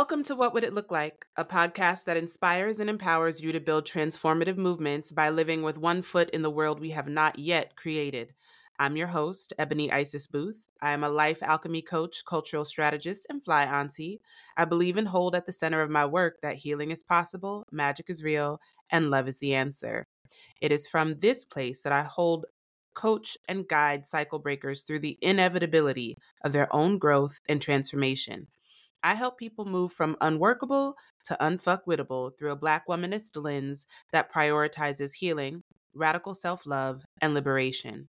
Welcome to What Would It Look Like, a podcast that inspires and empowers you to build transformative movements by living with one foot in the world we have not yet created. I'm your host, Ebony Isis Booth. I am a life alchemy coach, cultural strategist, and fly auntie. I believe and hold at the center of my work that healing is possible, magic is real, and love is the answer. It is from this place that I hold coach and guide cycle breakers through the inevitability of their own growth and transformation. I help people move from unworkable to unfuckwittable through a Black womanist lens that prioritizes healing, radical self love, and liberation.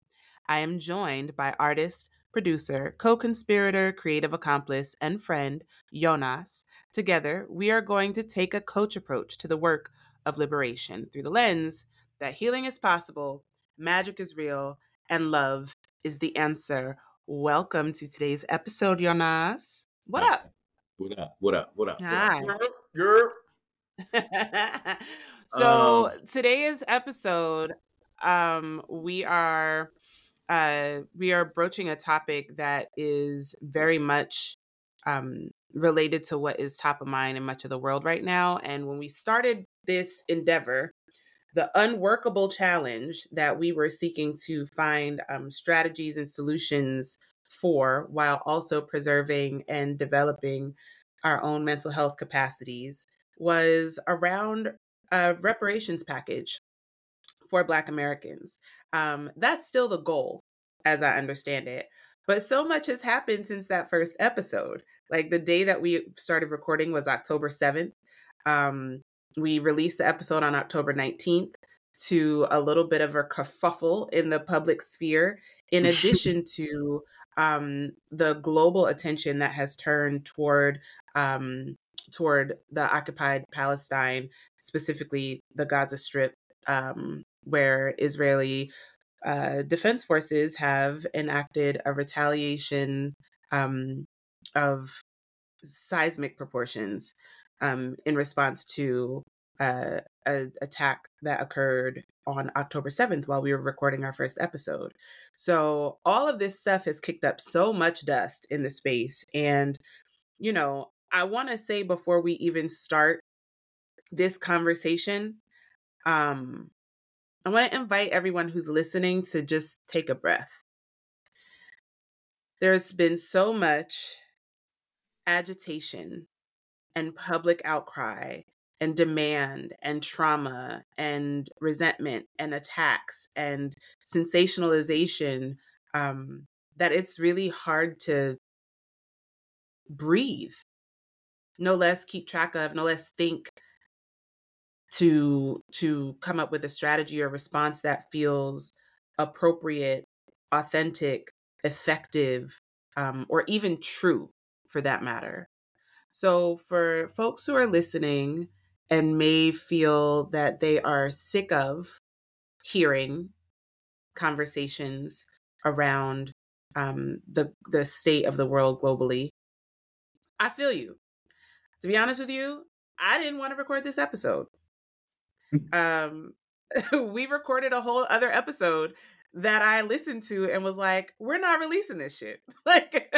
I am joined by artist, producer, co conspirator, creative accomplice, and friend Yonnas. Together, we are going to take a coach approach to the work of liberation through the lens that healing is possible, magic is real, and love is the answer. Welcome to today's episode, Yonnas. What up? What up? What up? What up? Hi. What up? Yerp, so Um, today's episode um we are uh we are broaching a topic that is very much um related to what is top of mind in much of the world right now and when we started this endeavor the unworkable challenge that we were seeking to find um, strategies and solutions for while also preserving and developing our own mental health capacities was around a reparations package for Black Americans. Um, that's still the goal, as I understand it. But so much has happened since that first episode. Like the day that we started recording was October 7th. Um, we released the episode on October 19th to a little bit of a kerfuffle in the public sphere, in addition to um, the global attention that has turned toward um, toward the occupied Palestine, specifically the Gaza Strip, um, where Israeli uh, defense forces have enacted a retaliation um, of seismic proportions um, in response to uh, a attack that occurred on October 7th while we were recording our first episode. So all of this stuff has kicked up so much dust in the space and you know, I want to say before we even start this conversation um I want to invite everyone who's listening to just take a breath. There's been so much agitation and public outcry and demand and trauma and resentment and attacks and sensationalization um, that it's really hard to breathe, no less keep track of, no less think to to come up with a strategy or response that feels appropriate, authentic, effective, um, or even true for that matter. So, for folks who are listening and may feel that they are sick of hearing conversations around um, the the state of the world globally, I feel you. To be honest with you, I didn't want to record this episode. um, we recorded a whole other episode that I listened to and was like, we're not releasing this shit. like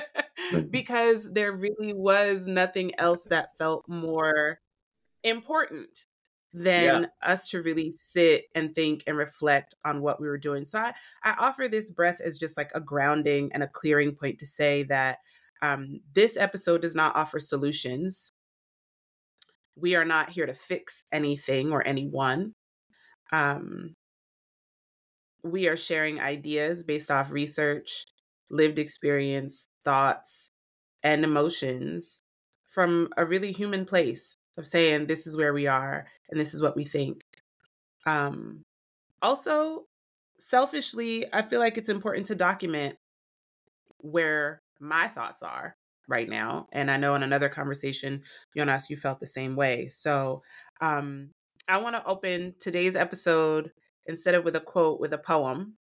because there really was nothing else that felt more important than us to really sit and think and reflect on what we were doing. So I, I offer this breath as just like a grounding and a clearing point to say that um, this episode does not offer solutions. We are not here to fix anything or anyone. Um, we are sharing ideas based off research, lived experience, thoughts, and emotions from a really human place of saying this is where we are and this is what we think. Um, also, selfishly, I feel like it's important to document where my thoughts are right now. And I know in another conversation, Yonnas, you felt the same way. So um, I want to open today's episode instead of with a quote, with a poem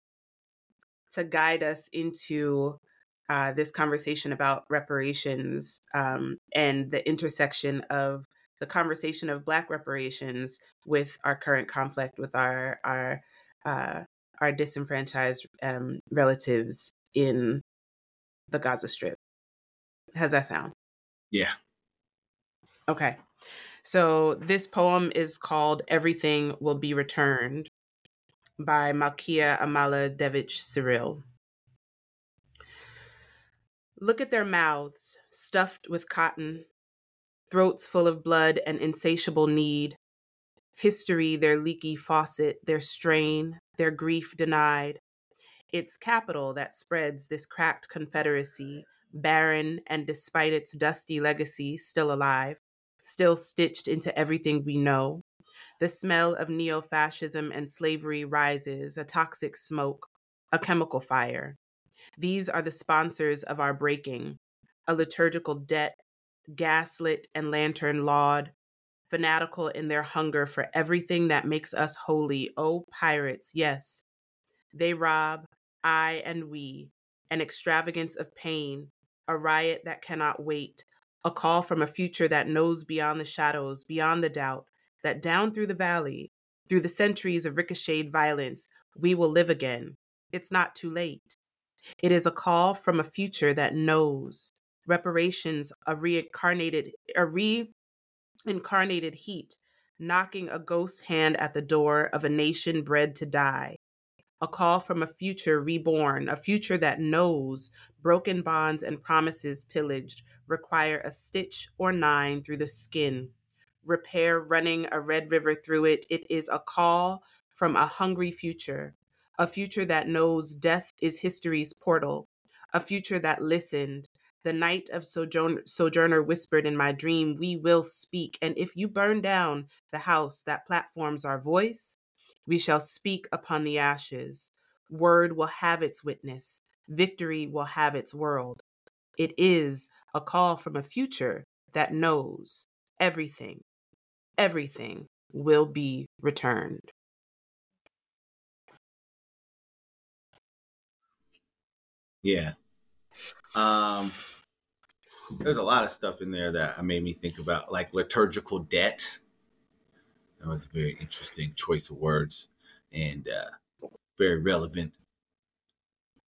to guide us into uh, this conversation about reparations um, and the intersection of the conversation of Black reparations with our current conflict with our our uh, our disenfranchised um, relatives in the Gaza Strip. How's that sound? Yeah. Okay. So this poem is called Everything Will Be Returned by Malkia Amala Devich Cyril. Look at their mouths, stuffed with cotton, throats full of blood and insatiable need, history their leaky faucet, their strain, their grief denied. It's capital that spreads this cracked confederacy, barren and despite its dusty legacy, still alive, still stitched into everything we know. The smell of neo fascism and slavery rises, a toxic smoke, a chemical fire. These are the sponsors of our breaking, a liturgical debt, gaslit and lantern laud, fanatical in their hunger for everything that makes us holy. Oh, pirates, yes. They rob, I and we, an extravagance of pain, a riot that cannot wait, a call from a future that knows beyond the shadows, beyond the doubt, that down through the valley, through the centuries of ricocheted violence, we will live again. It's not too late. It is a call from a future that knows reparations, a reincarnated, a reincarnated heat, knocking a ghost hand at the door of a nation bred to die. A call from a future reborn, a future that knows broken bonds and promises pillaged require a stitch or nine through the skin. Repair running a red river through it. It is a call from a hungry future, a future that knows death is history's portal, a future that listened. The night of sojourner, sojourner whispered in my dream, We will speak. And if you burn down the house that platforms our voice, we shall speak upon the ashes. Word will have its witness, victory will have its world. It is a call from a future that knows everything, everything will be returned. Yeah. Um, there's a lot of stuff in there that made me think about, like liturgical debt. That was a very interesting choice of words and uh, very relevant.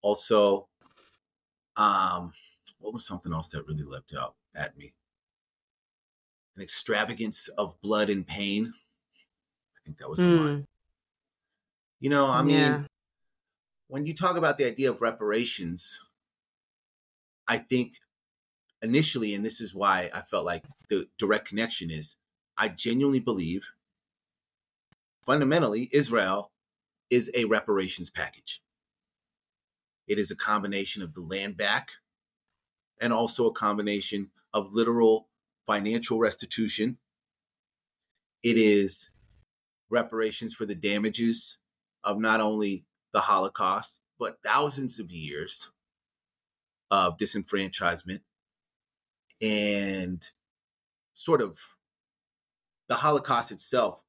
Also, um, what was something else that really leapt out at me? An extravagance of blood and pain. I think that was mm. one. You know, I mean, yeah when you talk about the idea of reparations, I think initially, and this is why I felt like the direct connection is I genuinely believe fundamentally Israel is a reparations package. It is a combination of the land back and also a combination of literal financial restitution. It is reparations for the damages of not only the Holocaust, but thousands of years of disenfranchisement and sort of the Holocaust itself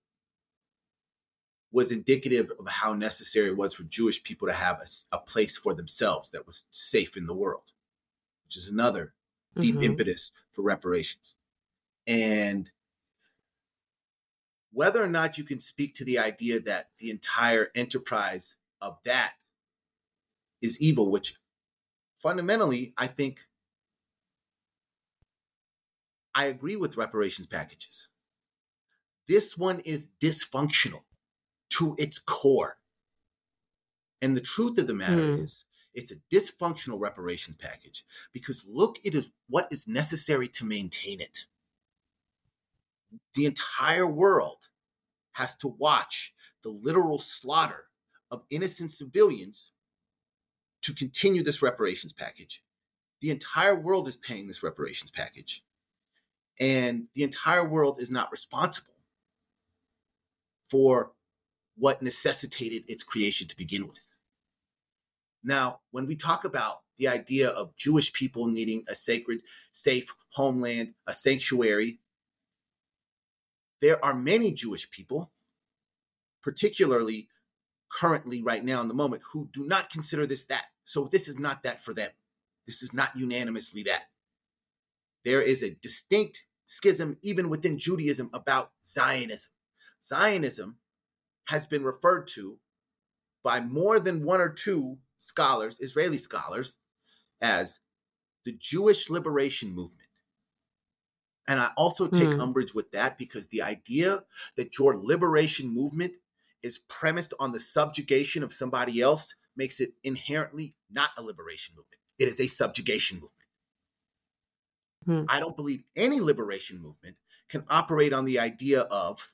was indicative of how necessary it was for Jewish people to have a, a place for themselves that was safe in the world, which is another deep mm-hmm. impetus for reparations. And whether or not you can speak to the idea that the entire enterprise of that is evil, which fundamentally, I think I agree with reparations packages. This one is dysfunctional to its core. And the truth of the matter mm. is, it's a dysfunctional reparations package because look, it is what is necessary to maintain it. The entire world has to watch the literal slaughter of innocent civilians to continue this reparations package. The entire world is paying this reparations package. And the entire world is not responsible for what necessitated its creation to begin with. Now, when we talk about the idea of Jewish people needing a sacred, safe homeland, a sanctuary. There are many Jewish people, particularly currently right now in the moment, who do not consider this that. So this is not that for them. This is not unanimously that. There is a distinct schism even within Judaism about Zionism. Zionism has been referred to by more than one or two scholars, Israeli scholars, as the Jewish liberation movement. And I also take mm. umbrage with that because the idea that your liberation movement is premised on the subjugation of somebody else makes it inherently not a liberation movement. It is a subjugation movement. Hmm. I don't believe any liberation movement can operate on the idea of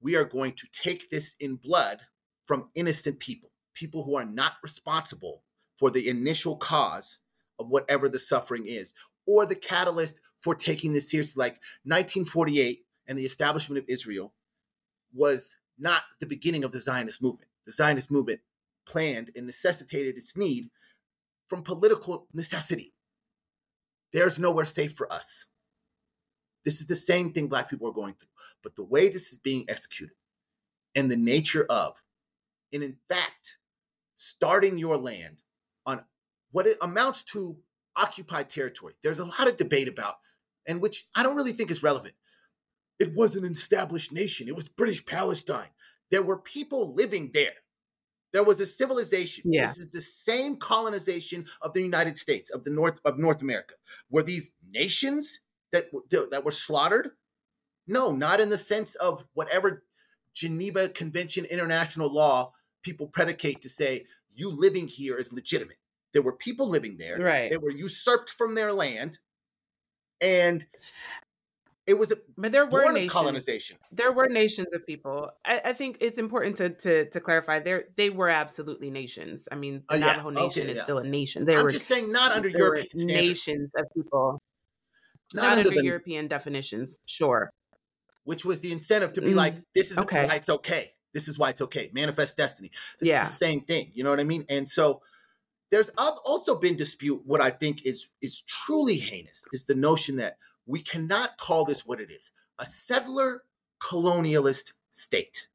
we are going to take this in blood from innocent people, people who are not responsible for the initial cause of whatever the suffering is, or the catalyst for taking this seriously. Like 1948 and the establishment of Israel was not the beginning of the Zionist movement. The Zionist movement planned and necessitated its need from political necessity. There's nowhere safe for us. This is the same thing Black people are going through. But the way this is being executed and the nature of, and in fact, starting your land on what it amounts to occupied territory, there's a lot of debate about, and which I don't really think is relevant. It wasn't an established nation, it was British Palestine. There were people living there. There was a civilization. Yeah. This is the same colonization of the United States, of the North of North America. Were these nations that that were slaughtered? No, not in the sense of whatever Geneva Convention international law people predicate to say you living here is legitimate. There were people living there. Right. They were usurped from their land. And it was a but there were nations, colonization. There were nations of people. I, I, think it's important to to to clarify. There they were absolutely nations. I mean, the uh, Navajo yeah. Nation okay, is yeah. still a nation. There I'm were just saying, not under European nations of people. Not, not under, under the, European definitions, sure. Which was the incentive to be mm, like, this is okay. why it's okay. This is why it's okay. Manifest destiny. This yeah. is the same thing. You know what I mean? And so there's also been dispute. What I think is is truly heinous is the notion that we cannot call this what it is a settler colonialist state.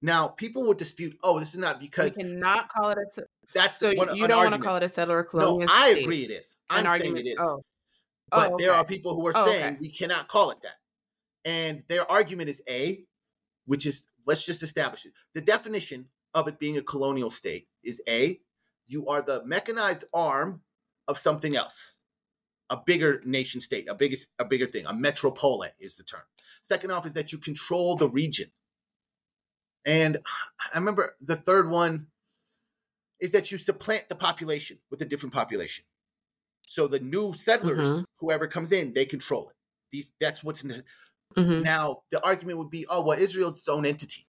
Now, people would dispute, oh, this is not because. We cannot call it a. That's so one, you don't want to call it a settler colonialist. No, I agree it is. I'm an saying argument. it is. Oh. But oh, okay. there are people who are oh, saying okay. we cannot call it that. And their argument is A, which is let's just establish it. The definition of it being a colonial state is A, you are the mechanized arm of something else a bigger nation state, a biggest, a bigger thing. A metropole is the term. Second off is that you control the region. And I remember the third one is that you supplant the population with a different population. So the new settlers, mm-hmm. whoever comes in, they control it. These that's what's in the mm-hmm. now the argument would be, oh well, Israel's its own entity.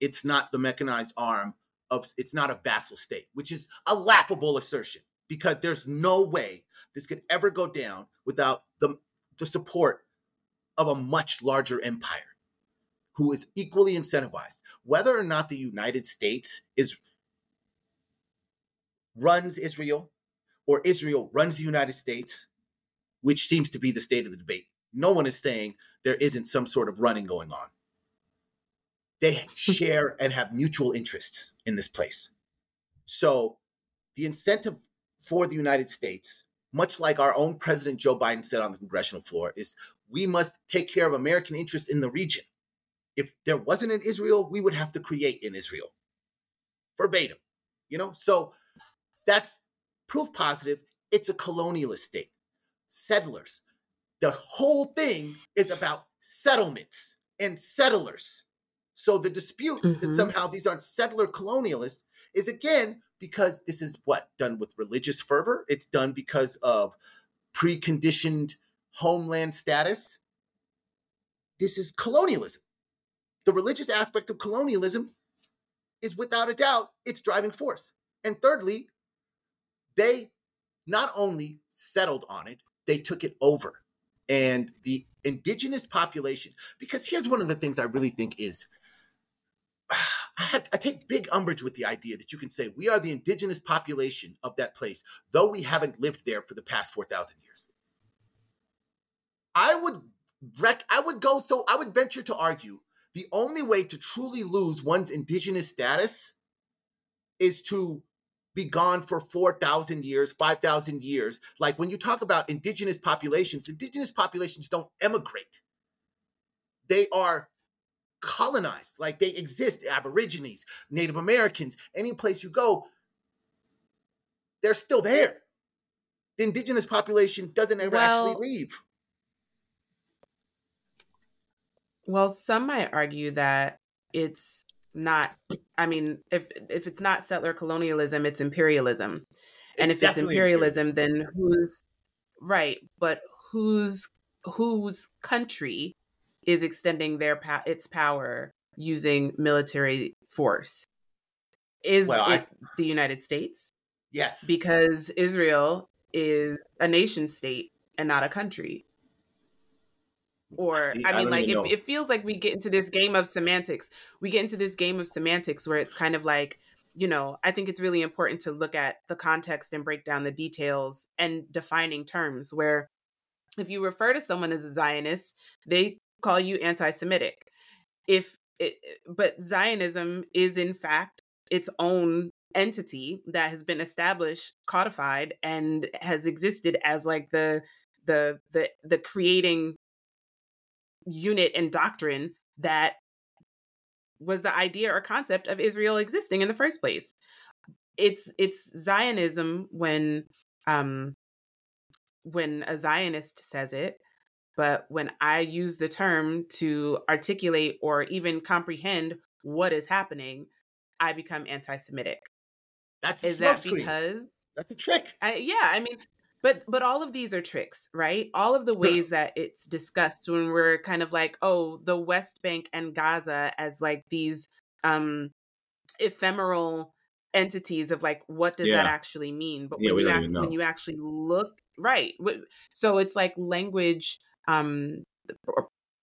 It's not the mechanized arm of it's not a vassal state, which is a laughable assertion because there's no way this could ever go down without the, the support of a much larger empire who is equally incentivized. Whether or not the United States is runs Israel or Israel runs the United States, which seems to be the state of the debate. No one is saying there isn't some sort of running going on. They hmm. share and have mutual interests in this place. So the incentive for the United States much like our own President Joe Biden said on the congressional floor, is we must take care of American interests in the region. If there wasn't an Israel, we would have to create an Israel. Verbatim. You know, so that's proof positive. It's a colonialist state. Settlers. The whole thing is about settlements and settlers. So the dispute mm-hmm. that somehow these aren't settler colonialists is again because this is what done with religious fervor. It's done because of preconditioned homeland status. This is colonialism. The religious aspect of colonialism is without a doubt its driving force. And thirdly, they not only settled on it, they took it over. And the indigenous population, because here's one of the things I really think is I, take big umbrage with the idea that you can say we are the indigenous population of that place, though we haven't lived there for the past 4,000 years. I would rec- I would go so I would venture to argue the only way to truly lose one's indigenous status is to be gone for 4,000 years, 5,000 years. Like when you talk about indigenous populations, indigenous populations don't emigrate. They are colonized, like they exist. Aborigines, Native Americans, any place you go, they're still there. The indigenous population doesn't ever well, actually leave. Well, some might argue that it's not i mean if if it's not settler colonialism it's imperialism and it's if it's imperialism, imperialism then who's right but whose whose country is extending their its power using military force is well, it I, the united states yes because israel is a nation state and not a country or See, I mean, I like it, it, feels like we get into this game of semantics. We get into this game of semantics where it's kind of like, you know, I think it's really important to look at the context and break down the details and defining terms. Where if you refer to someone as a Zionist, they call you anti-Semitic. If it, but Zionism is in fact its own entity that has been established, codified, and has existed as like the the the the creating unit and doctrine that was the idea or concept of Israel existing in the first place. It's it's Zionism when um when a Zionist says it, but when I use the term to articulate or even comprehend what is happening, I become anti-Semitic. That's is that because that's a trick? I, yeah, I mean, but but all of these are tricks right all of the ways that it's discussed when we're kind of like oh the west bank and gaza as like these um ephemeral entities of like what does yeah. that actually mean but yeah, when, you act, when you actually look right so it's like language um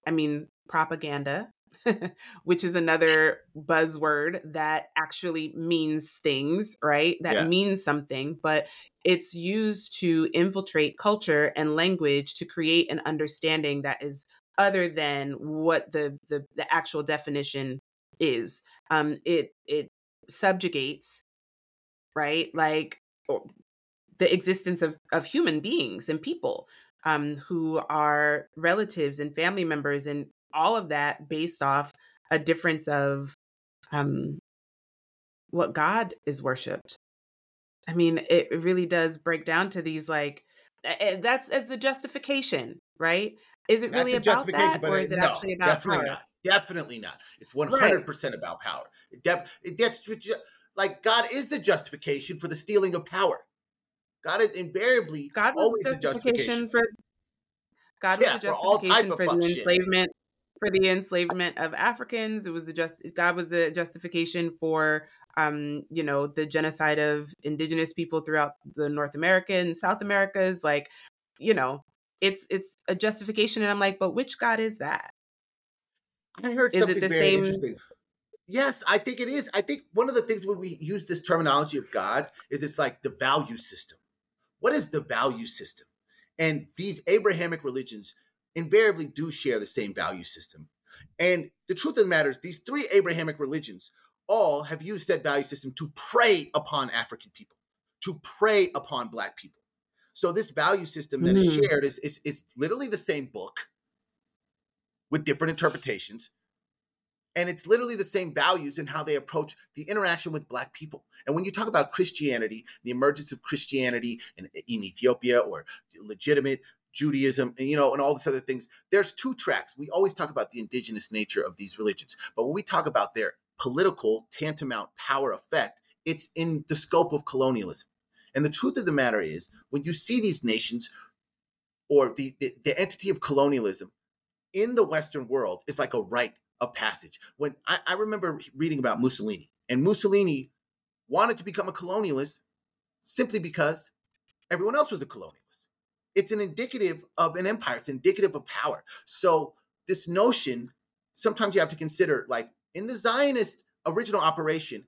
i mean propaganda which is another buzzword that actually means things, right? That yeah. means something, but it's used to infiltrate culture and language to create an understanding that is other than what the the, the actual definition is. Um, it it subjugates, right? Like the existence of of human beings and people um, who are relatives and family members and all of that based off a difference of um, what God is worshipped. I mean, it really does break down to these like that's as a justification, right? Is it really about that, or is it no, actually about definitely power? not? Definitely not. It's one hundred percent about power. It, def- it gets like God is the justification for the stealing of power. God is invariably God was always the justification for God was yeah, the justification for, for the enslavement for the enslavement of Africans. It was the just God was the justification for um, you know, the genocide of indigenous people throughout the North America and South Americas. Like, you know, it's it's a justification, and I'm like, but which God is that? I heard is something very same... interesting. Yes, I think it is. I think one of the things when we use this terminology of God is it's like the value system. What is the value system? And these Abrahamic religions invariably do share the same value system. And the truth of the matter is, these three Abrahamic religions all have used that value system to prey upon African people, to prey upon Black people. So this value system that mm. is shared is, is, is literally the same book with different interpretations. And it's literally the same values in how they approach the interaction with Black people. And when you talk about Christianity, the emergence of Christianity in, in Ethiopia or legitimate Judaism, and you know, and all these other things. There's two tracks. We always talk about the indigenous nature of these religions, but when we talk about their political tantamount power effect, it's in the scope of colonialism. And the truth of the matter is, when you see these nations or the, the, the entity of colonialism in the Western world is like a rite of passage. When I, I remember reading about Mussolini, and Mussolini wanted to become a colonialist simply because everyone else was a colonialist it's an indicative of an empire it's indicative of power so this notion sometimes you have to consider like in the zionist original operation,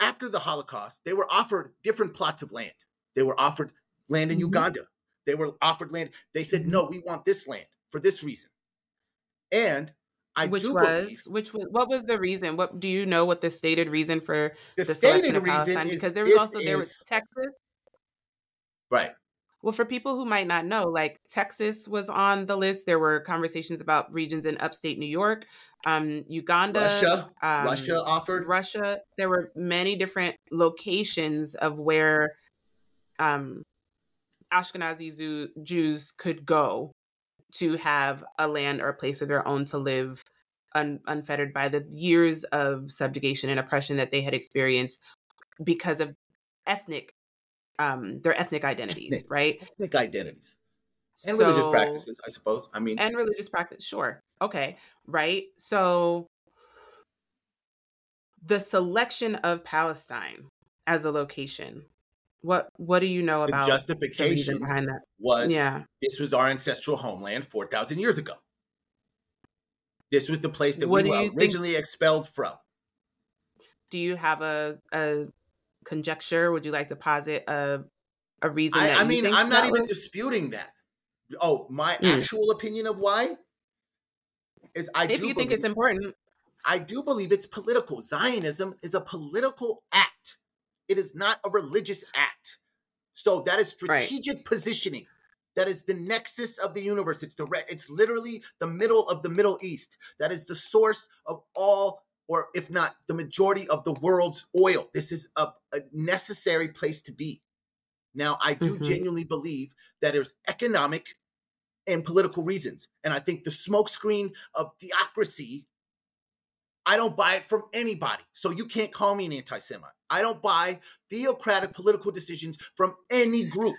after the Holocaust, they were offered different plots of land. They were offered land in Mhm. Uganda. They were offered land. They said, Mhm. no, we want this land for this reason. And I which was believe which was what was the reason? What do you know? What the stated reason for the, the stated selection of reason Palestine? is Because there was also there was Texas. right. Well, for people who might not know, like Texas was on the list. There were conversations about regions in upstate New York, um, Uganda, Russia, um, Russia offered. Russia. There were many different locations of where um, Ashkenazi Jews could go to have a land or a place of their own to live un- unfettered by the years of subjugation and oppression that they had experienced because of ethnic um their ethnic identities Ethnic. right ethnic identities and religious practices, I suppose. I mean, and religious practice sure okay right so the selection of palestine as a location what what do you know about the justification behind that was yeah this was our ancestral homeland 4,000 years ago. This was the place that What we were you think- originally expelled from. do you have a a conjecture would you like to posit a a reason I, I mean, I'm not even was? disputing that. Oh, my Mm. actual opinion of why is I if do you think it's important I do believe it's political. Zionism is a political act. It is not a religious act. So that is Right. strategic positioning. That is the nexus of the universe. It's the re- it's literally the middle of the Middle East. That is the source of all, or if not the majority of the world's oil. This is a, a necessary place to be. Now, I do Mhm. genuinely believe that there's economic and political reasons, and I think the smokescreen of theocracy I don't buy it from anybody. So you can't call me an anti Semite. I don't buy theocratic political decisions from any group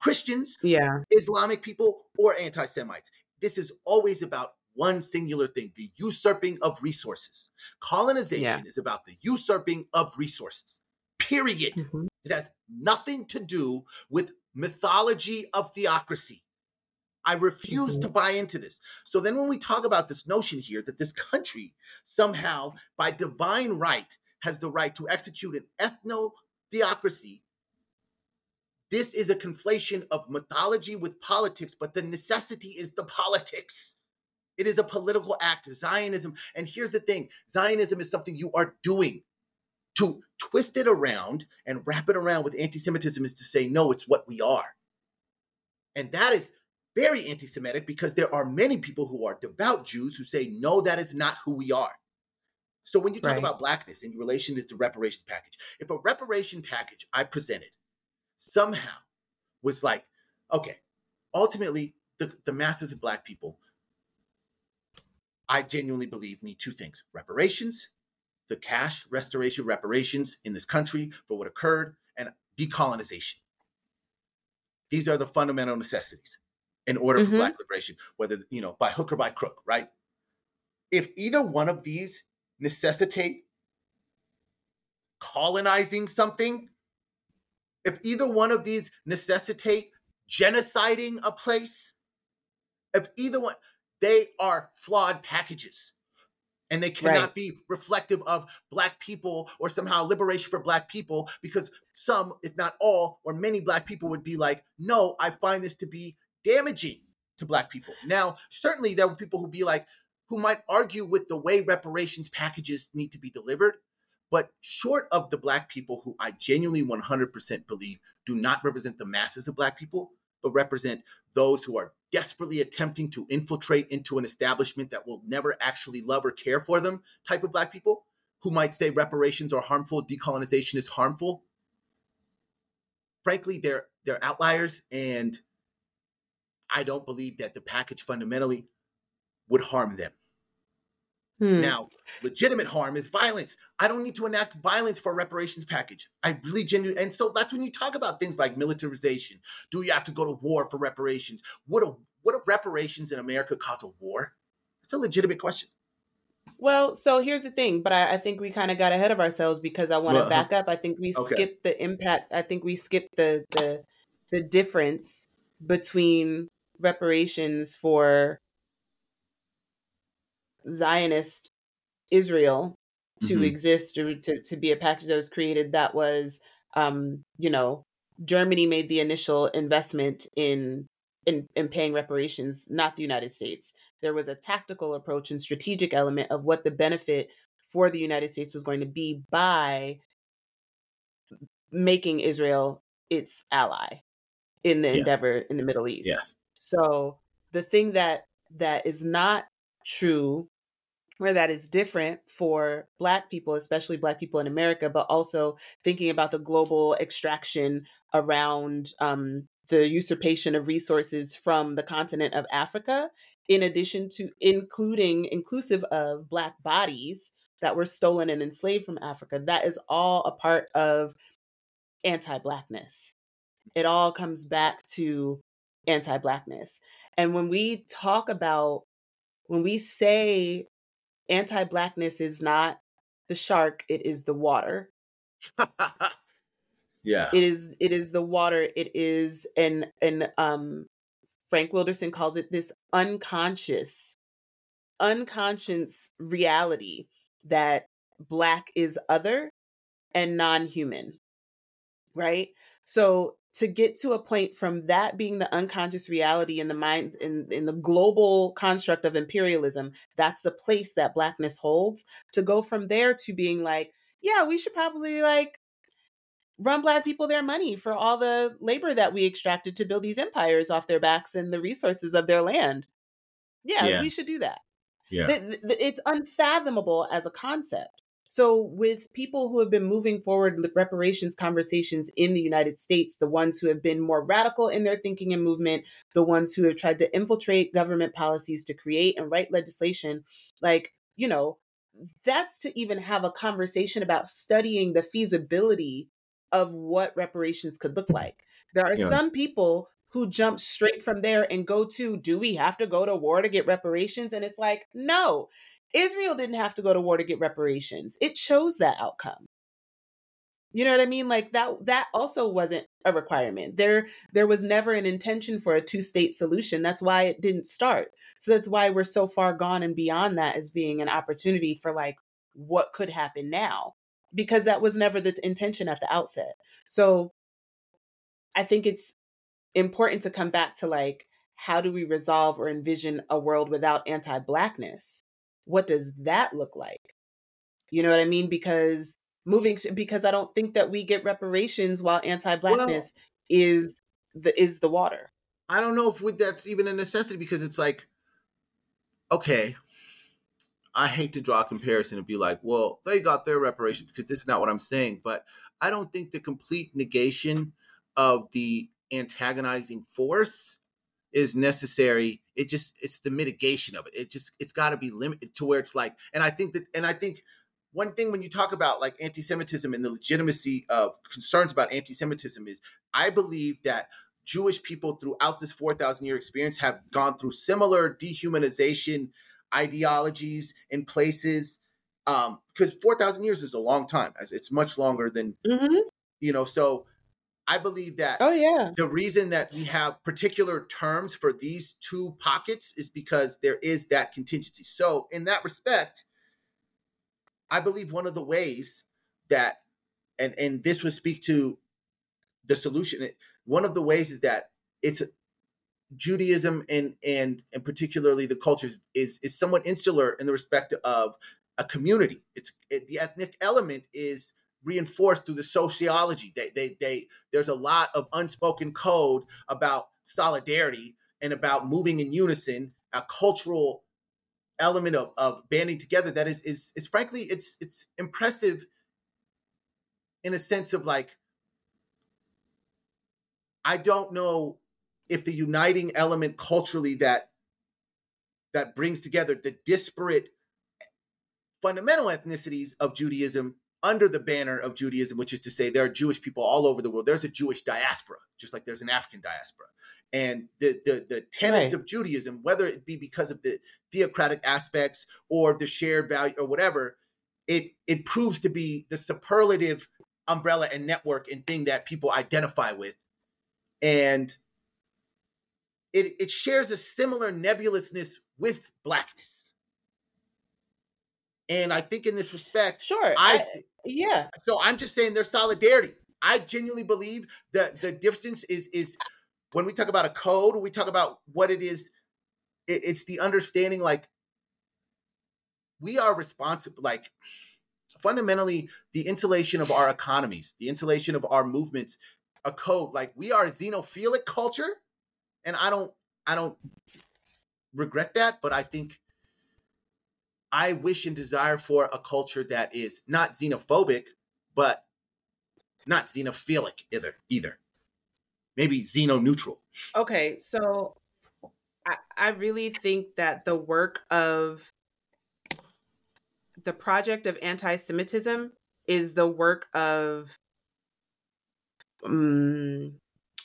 Christians, yeah Islamic people, or anti Semites. This is always about one singular thing the usurping of resources. Colonization Yeah. is about the usurping of resources, period. Mhm. It has nothing to do with mythology of theocracy. I refuse mm-hmm. to buy into this. So then when we talk about this notion here that this country somehow by divine right has the right to execute an ethno theocracy, this is a conflation of mythology with politics, but the necessity is the politics. It is a political act, Zionism. And here's the thing Zionism is something you are doing. To twist it around and wrap it around with anti Semitism is to say, no, it's what we are. And that is very anti Semitic because there are many people who are devout Jews who say, no, that is not who we are. So when you talk Right. about blackness in relation to the reparations package, if a reparation package I presented somehow was like, okay, ultimately, the, the masses of black people, I genuinely believe need two things reparations, the cash restoration reparations in this country for what occurred, and decolonization. These are the fundamental necessities in order for Mhm. black liberation, whether, you know, by hook or by crook, right? If either one of these necessitate colonizing something, if either one of these necessitate genociding a place, if either one, they are flawed packages. And they cannot Right. be reflective of black people or somehow liberation for black people because some, if not all, or many black people would be like, no, I find this to be damaging to black people. Now, certainly there were people who be like, who might argue with the way reparations packages need to be delivered. But short of the black people who I genuinely 100% believe do not represent the masses of black people, but represent those who are desperately attempting to infiltrate into an establishment that will never actually love or care for them, type of black people who might say reparations are harmful, decolonization is harmful. Frankly, they're they're outliers, and I don't believe that the package fundamentally would harm them. Hmm. Now, legitimate harm is violence. I don't need to enact violence for a reparations package. I really genuinely, and so that's when you talk about things like militarization. Do you have to go to war for reparations? Would a would a reparations in America cause a war? That's a legitimate question. Well, so here's the thing, but I, I think we kind of got ahead of ourselves because I want to Well, back up. I think we okay. skipped the impact. I think we skipped the the the difference between reparations for Zionist Israel to Mhm. exist or to, to be a package that was created that was um, you know, Germany made the initial investment in in, in paying reparations, not the United States. There was a tactical approach and strategic element of what the benefit for the United States was going to be by making Israel its ally in the Yes. endeavor in the Middle East. Yes. So the thing that that is not true where that is different for black people especially black people in america but also thinking about the global extraction around um, the usurpation of resources from the continent of africa in addition to including inclusive of black bodies that were stolen and enslaved from africa that is all a part of anti-blackness. It all comes back to anti-blackness. And when we talk about when we say anti-blackness is not the shark it is the water. Yeah. it is it is the water. It is and and um frank wilderson calls it this unconscious unconscious reality that black is other and non-human right? So to get to a point from that being the unconscious reality in the minds in, in the global construct of imperialism that's the place that blackness holds to go from there to being like yeah we should probably like run black people their money for all the labor that we extracted to build these empires off their backs and the resources of their land yeah, Yeah. we should do that Yeah. Th- th- th- it's unfathomable as a concept. So, with people who have been moving forward reparations conversations in the United States, the ones who have been more radical in their thinking and movement, the ones who have tried to infiltrate government policies to create and write legislation, like, you know, that's to even have a conversation about studying the feasibility of what reparations could look mm-hmm. like. There are Yeah. some people who jump straight from there and go to, do we have to go to war to get reparations? And it's like, no, Israel didn't have to go to war to get reparations. It chose that outcome. You know what I mean? Like that that also wasn't a requirement. There there was never an intention for a two-state solution. That's why it didn't start. So that's why we're so far gone and beyond that as being an opportunity for like what could happen now because that was never the intention at the outset. So I think it's important to come back to like how do we resolve or envision a world without anti-blackness? What does that look like? You know what I mean? Because moving because I don't think that we get reparations while anti-blackness is the is the water. I don't know if with that's even a necessity because it's like, okay, I hate to draw a comparison and be like, well, they got their reparations because this is not what I'm saying, but I don't think the complete negation of the antagonizing force is necessary. It just it's the mitigation of it. It just it's got to be limited to where it's like, and I think that, and I think one thing when you talk about like anti-Semitism and the legitimacy of concerns about anti-Semitism is, I believe that Jewish people throughout this 4,000 year experience have gone through similar dehumanization ideologies in places. Um, because 4,000 years is a long time, as it's much longer than, Mm-hmm. you know, so I believe that Oh yeah. the reason that we have particular terms for these two pockets is because there is that contingency. So, in that respect, I believe one of the ways that, and and this would speak to the solution. One of the ways is that it's Judaism and and and particularly the cultures is is somewhat insular in the respect of a community. It's it, the ethnic element is reinforced through the sociology. They, they, they, there's a lot of unspoken code about solidarity and about moving in unison, a cultural element of, of banding together that is, is, is frankly, it's, it's impressive in a sense of like, I don't know if the uniting element culturally that, that brings together the disparate eh, fundamental ethnicities of Judaism under the banner of Judaism, which is to say there are Jewish people all over the world. There's a Jewish diaspora, just like there's an African diaspora. And the the, the tenets Right. of Judaism, whether it be because of the theocratic aspects or the shared value or whatever, it it proves to be the superlative umbrella and network and thing that people identify with. And it it shares a similar nebulousness with blackness And I think in this respect, sure, I, I yeah. So I'm just saying there's solidarity. I genuinely believe that the difference is is when we talk about a code, we talk about what it is, it, it's the understanding like we are responsible, like fundamentally the insulation of our economies, the insulation of our movements, a code. Like we are a xenophilic culture, and I don't, I don't regret that, but I think I wish and desire for a culture that is not xenophobic, but not xenophilic either. Either, maybe xeno neutral. Okay, so I, I really think that the work of the project of anti-Semitism is the work of um,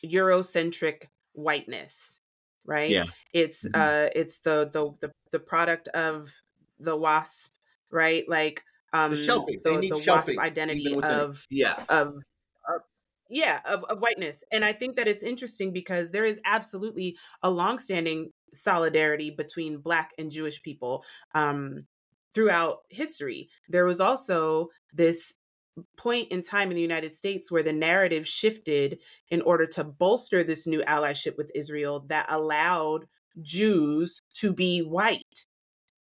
Eurocentric whiteness, right? Yeah. It's Mhm. uh it's the the the, the product of the WASP, right? Like um The shelving. the, they need the. WASP identity even within it. of yeah. of, of yeah of, of whiteness and i think that it's interesting because there is absolutely a longstanding solidarity between black and jewish people um, throughout history there was also this point in time in the united states where the narrative shifted in order to bolster this new allyship with israel that allowed jews to be white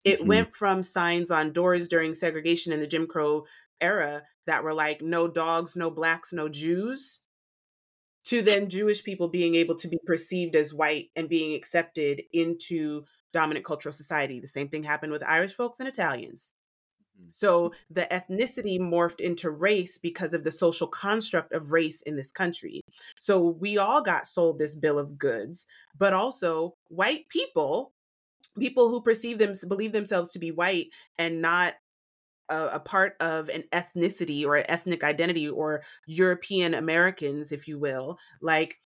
it Mhm. went from signs on doors during segregation in the Jim Crow era that were like no dogs, no blacks, no Jews to then Jewish people being able to be perceived as white and being accepted into dominant cultural society. The same thing happened with Irish folks and Italians. Mhm. So the ethnicity morphed into race because of the social construct of race in this country. So we all got sold this bill of goods, but also white people, people who perceive them believe themselves to be white and not a, a part of an ethnicity or an ethnic identity or European Americans, if you will, like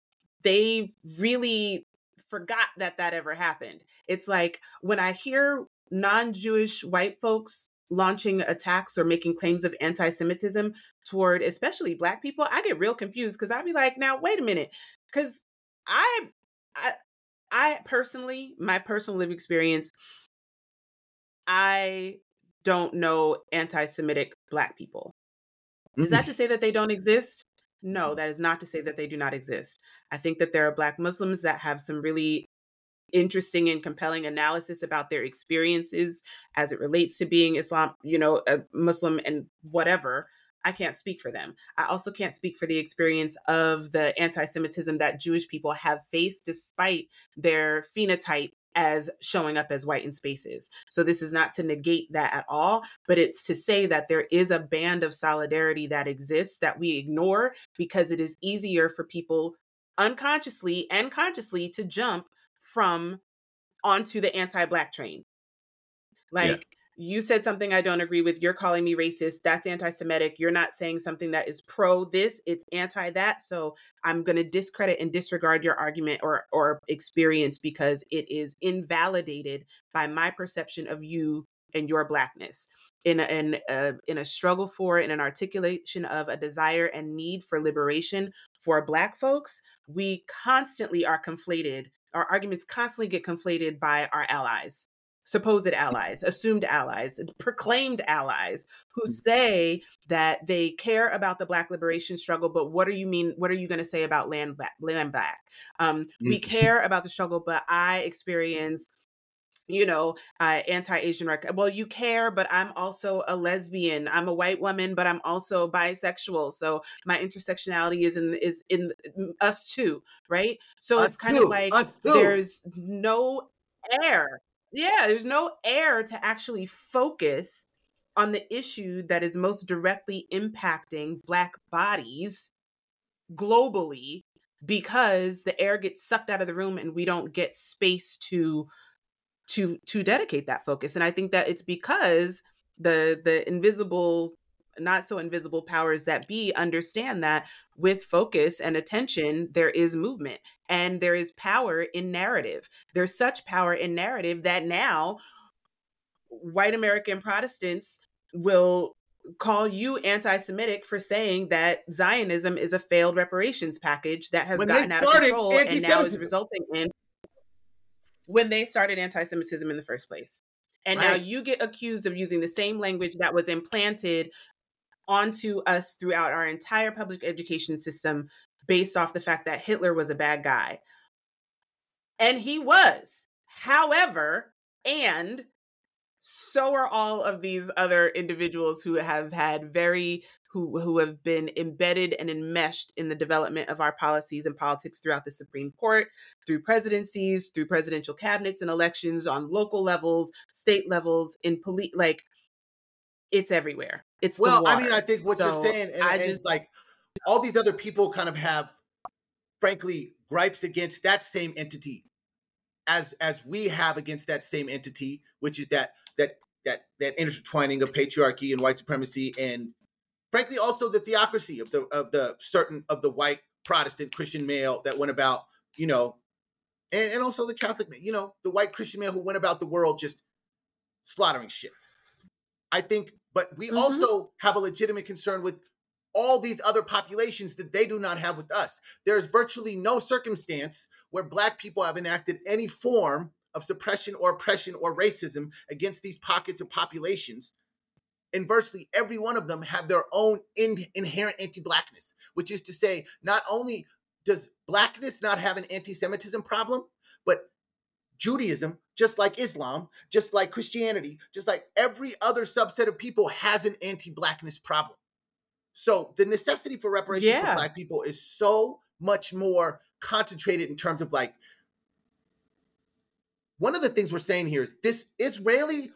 they really forgot that that ever happened. It's like when I hear non Jewish white folks launching attacks or making claims of anti Semitism toward especially Black people, I get real confused because I'd be like, now, wait a minute. Because I, I, I personally, my personal lived experience, I don't know anti Semitic Black people. Is that mm. to say that they don't exist? No, mm. that is not to say that they do not exist. I think that there are Black Muslims that have some really interesting and compelling analysis about their experiences as it relates to being Islam, you know, a Muslim and whatever. I can't speak for them. I also can't speak for the experience of the anti Semitism that Jewish people have faced despite their phenotype as showing up as white in spaces. So this is not to negate that at all, but it's to say that there is a band of solidarity that exists that we ignore because it is easier for people unconsciously and consciously to jump from onto the anti-black train. Like. You said something I don't agree with, you're calling me racist, that's anti-Semitic. You're not saying something that is pro this, it's anti that. So I'm going to discredit and disregard your argument or or experience because it is invalidated by my perception of you and your blackness in a, in a, in a struggle for in an articulation of a desire and need for liberation for black folks we constantly are conflated our arguments constantly get conflated by our allies supposed allies assumed allies proclaimed allies who say that they care about the black liberation struggle but what do you mean what are you going to say about land back land back um, we care about the struggle but i experience you know, uh, anti-Asian rec. Well, you care, but I'm also a lesbian. I'm a white woman, but I'm also bisexual. So my intersectionality is in is in us too, right? So Us it's kind too, of like there's no air. Yeah, there's no air to actually focus on the issue that is most directly impacting Black bodies globally because the air gets sucked out of the room and we don't get space to to to dedicate that focus. And i think that it's because the the invisible not so invisible powers that be understand that with focus and attention there is movement and there is power in narrative there's such power in narrative that now white american protestants will call you anti-Semitic for saying that Zionism is a failed reparations package that has When gotten out of control and now is resulting in when they started anti-Semitism in the first place. And right. now you get accused of using the same language that was implanted onto us throughout our entire public education system based off the fact that Hitler was a bad guy. And he was. However, and so are all of these other individuals who have had very who who have been embedded and enmeshed in the development of our policies and politics throughout the Supreme Court, through presidencies, through presidential cabinets and elections on local levels, state levels, in police like it's everywhere. It's well, I mean, I think what so you're saying, and, and just, it's like all these other people kind of have, frankly, gripes against that same entity, as as we have against that same entity, which is that that that that intertwining of patriarchy and white supremacy, and frankly, also the theocracy of the of the certain of the white Protestant Christian male that went about, you know, and, and also the Catholic, you know, the white Christian male who went about the world just slaughtering shit. I think, but we mm-hmm. also have a legitimate concern with all these other populations that they do not have with us. There's virtually no circumstance where black people have enacted any form of suppression or oppression or racism against these pockets of populations. Inversely, every one of them have their own in- inherent anti-blackness, which is to say, not only does blackness not have an anti-Semitism problem, but Judaism, just like Islam, just like Christianity, just like every other subset of people, has an anti-blackness problem. So the necessity for reparations yeah. for black people is so much more concentrated in terms of like one of the things we're saying here is this Israeli,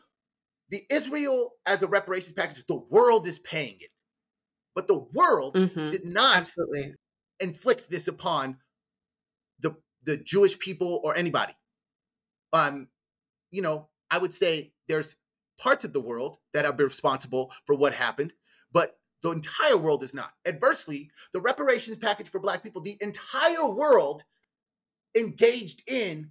the Israel as a reparations package, the world is paying it. But the world mm-hmm. did not Absolutely. inflict this upon the the Jewish people or anybody. Um, you know, I would say there's parts of the world that are responsible for what happened, but the entire world is not. Adversely, the reparations package for Black people, the entire world engaged in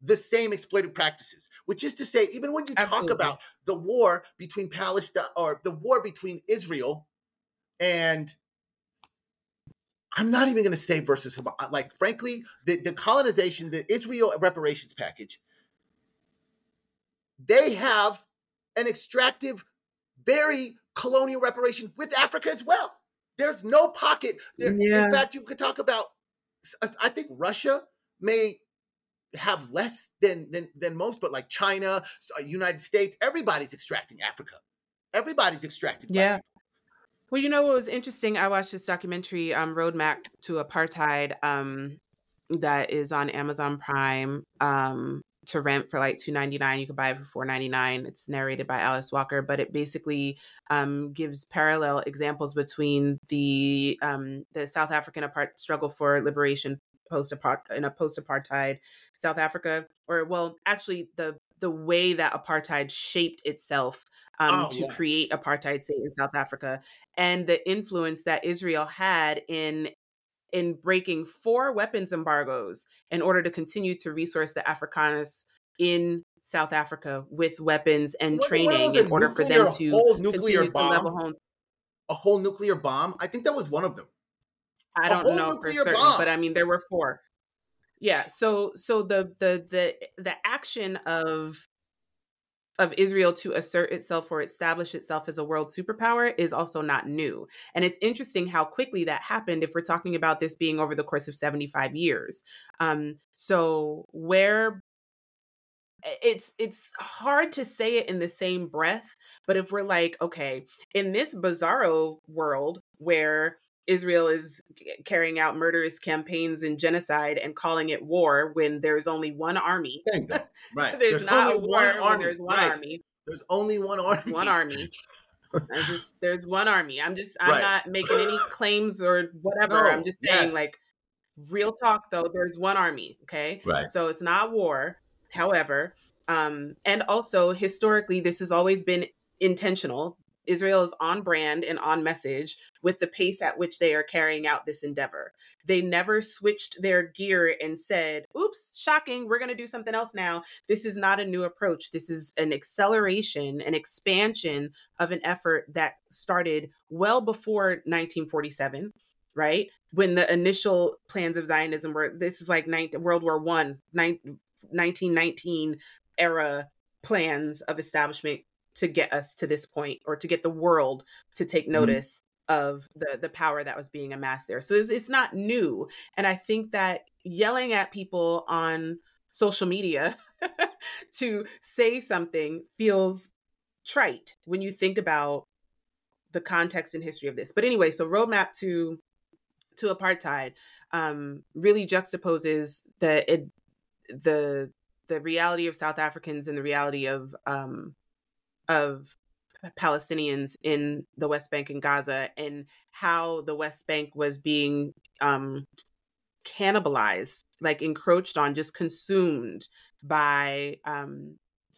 the same exploited practices, which is to say, even when you Absolutely. talk about the war between Palestine or the war between Israel and I'm not even going to say versus like frankly the, the colonization, the Israel reparations package, they have an extractive, very colonial reparation with Africa as well. There's no pocket. There, yeah. In fact, you could talk about. I think Russia may have less than than than most, but like China, uh, United States, everybody's extracting Africa. Everybody's extracting. Yeah. Well, you know what was interesting? I watched this documentary, um, Roadmap to Apartheid, um, that is on Amazon Prime. Um, to rent for like 2.99 you can buy it for 4.99 it's narrated by alice walker but it basically um, gives parallel examples between the um, the south african apart- struggle for liberation post in a post apartheid south africa or well actually the the way that apartheid shaped itself um, oh, to yeah. create apartheid state in south africa and the influence that israel had in in breaking four weapons embargoes in order to continue to resource the Afrikaners in South Africa with weapons and what, training what in order for them to whole nuclear bomb. A whole nuclear bomb. I think that was one of them. I don't know for certain, bomb. but I mean there were four. Yeah. So so the the the the action of of Israel to assert itself or establish itself as a world superpower is also not new. And it's interesting how quickly that happened if we're talking about this being over the course of 75 years. Um, so where it's it's hard to say it in the same breath, but if we're like, okay, in this bizarro world where Israel is carrying out murderous campaigns and genocide and calling it war when there's only one army. Right. there's, there's, not only one army. There's one right. army. There's only one army. One army. just there's one army. I'm just I'm right. not making any claims or whatever. No, I'm just saying yes. like real talk though, there's one army. Okay. Right. So it's not war. However, um, and also historically, this has always been intentional. Israel is on brand and on message with the pace at which they are carrying out this endeavor. They never switched their gear and said, oops, shocking, we're going to do something else now. This is not a new approach. This is an acceleration, an expansion of an effort that started well before 1947 right when the initial plans of zionism were this is like 19, world war one 1919 era plans of establishment to get us to this point or to get the world to take mm-hmm. notice mm-hmm. of the the power that was being amassed there so it's, it's not new and i think that yelling at people on social media to say something feels trite when you think about the context and history of this. But anyway, so roadmap to to apartheid um, really juxtaposes the it, the the reality of South Africans and the reality of um, of Palestinians in the West Bank and Gaza, and how the West Bank was being um, cannibalized, like encroached on, just consumed by um,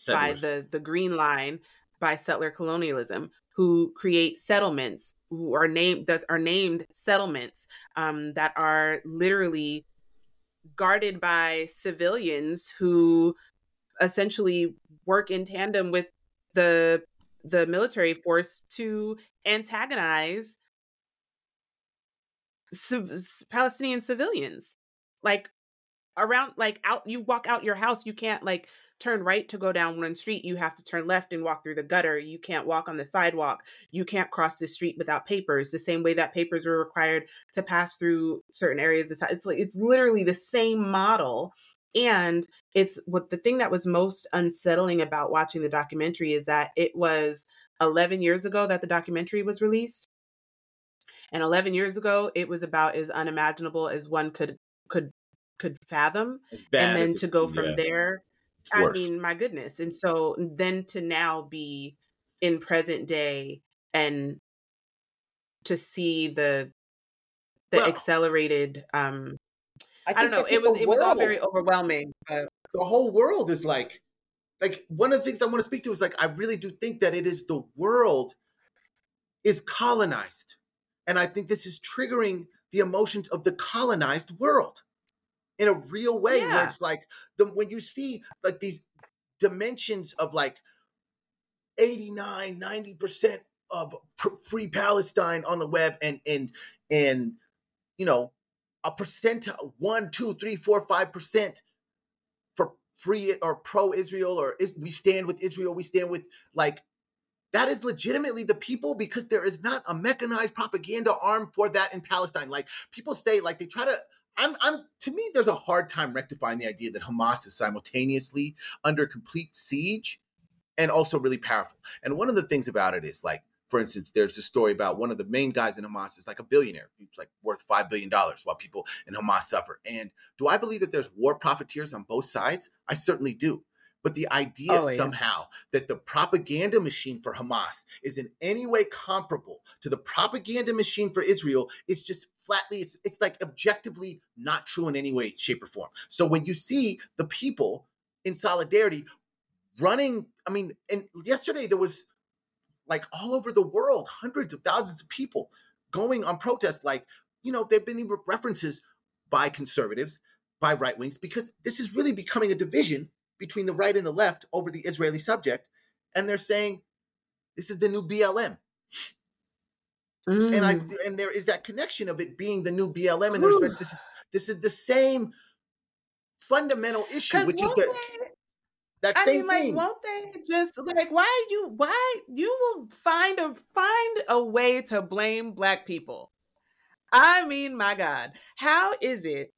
by the the Green Line, by settler colonialism, who create settlements, who are named that are named settlements um, that are literally guarded by civilians who essentially work in tandem with the the military force to antagonize Palestinian civilians. Like around like out you walk out your house you can't like turn right to go down one street. You have to turn left and walk through the gutter. You can't walk on the sidewalk. You can't cross the street without papers the same way that papers were required to pass through certain areas. It's like it's literally the same model and it's what the thing that was most unsettling about watching the documentary is that it was 11 years ago that the documentary was released. And 11 years ago it was about as unimaginable as one could could could fathom. And then to go from yeah. there i mean my goodness. And so then to now be in present day and to see the the well, accelerated um I, I don't know it was it was all very overwhelming but the whole world is like like one of the things i want to speak to is like i really do think that it is the world is colonized and i think this is triggering the emotions of the colonized world in a real way yeah. where it's like the when you see like these dimensions of like 89 90% of free palestine on the web and and and you know a percent one two three four five percent for free or pro israel or is, we stand with israel we stand with like that is legitimately the people because there is not a mechanized propaganda arm for that in palestine like people say like they try to I'm, I'm to me, there's a hard time rectifying the idea that Hamas is simultaneously under complete siege and also really powerful. And one of the things about it is like, for instance, there's a story about one of the main guys in Hamas is like a billionaire. He's like worth five billion dollars while people in Hamas suffer. And do I believe that there's war profiteers on both sides? I certainly do. But the idea Always. somehow that the propaganda machine for Hamas is in any way comparable to the propaganda machine for Israel is just flatly it's it's like objectively not true in any way, shape, or form. So when you see the people in solidarity running, I mean, and yesterday there was like all over the world, hundreds of thousands of people going on protest. Like, you know, there've been references by conservatives, by right wings, because this is really becoming a division between the right and the left over the Israeli subject, and they're saying this is the new BLM. Mm. And I mm. and there is that connection of it being the new BLM in the respects this is this is the same fundamental issue, which is the that I same mean, like, thing. won't they just like why you why you will find a find a way to blame black people? I mean, my God, how is it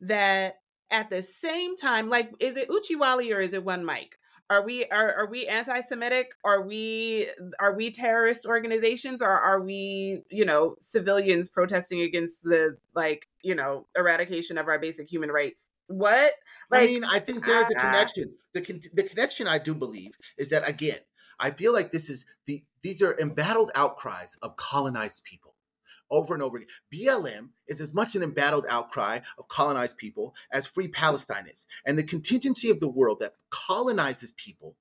that at the same time, like, is it Uchiwali or is it one Mike? Are we are, are we anti-Semitic? Are we are we terrorist organizations or are we, you know, civilians protesting against the like, you know, eradication of our basic human rights? What? Like, I mean, I think there's uh, a connection. The con- the connection I do believe is that again, I feel like this is the these are embattled outcries of colonized people over and over again. BLM is as much an embattled outcry of colonized people as Free Palestine is. And the contingency of the world that colonizes people,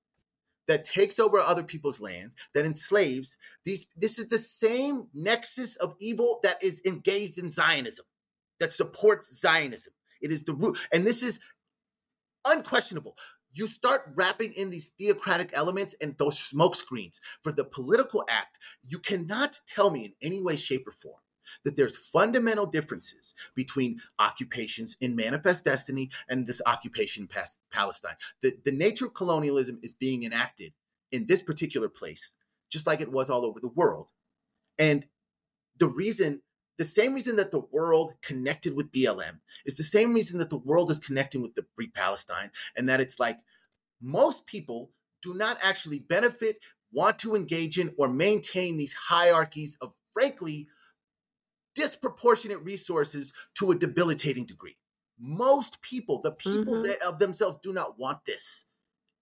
that takes over other people's land, that enslaves these, this is the same nexus of evil that is engaged in Zionism, that supports Zionism. It is the root. And this is unquestionable you start wrapping in these theocratic elements and those smoke screens for the political act. You cannot tell me in any way, shape, or form that there's fundamental differences between occupations in Manifest Destiny and this occupation past Palestine. The, the nature of colonialism is being enacted in this particular place, just like it was all over the world. And the reason, the same reason that the world connected with BLM is the same reason that the world is connecting with the Free Palestine, and that it's like most people do not actually benefit, want to engage in, or maintain these hierarchies of, frankly, disproportionate resources to a debilitating degree. Most people, the people mm-hmm. that of themselves, do not want this.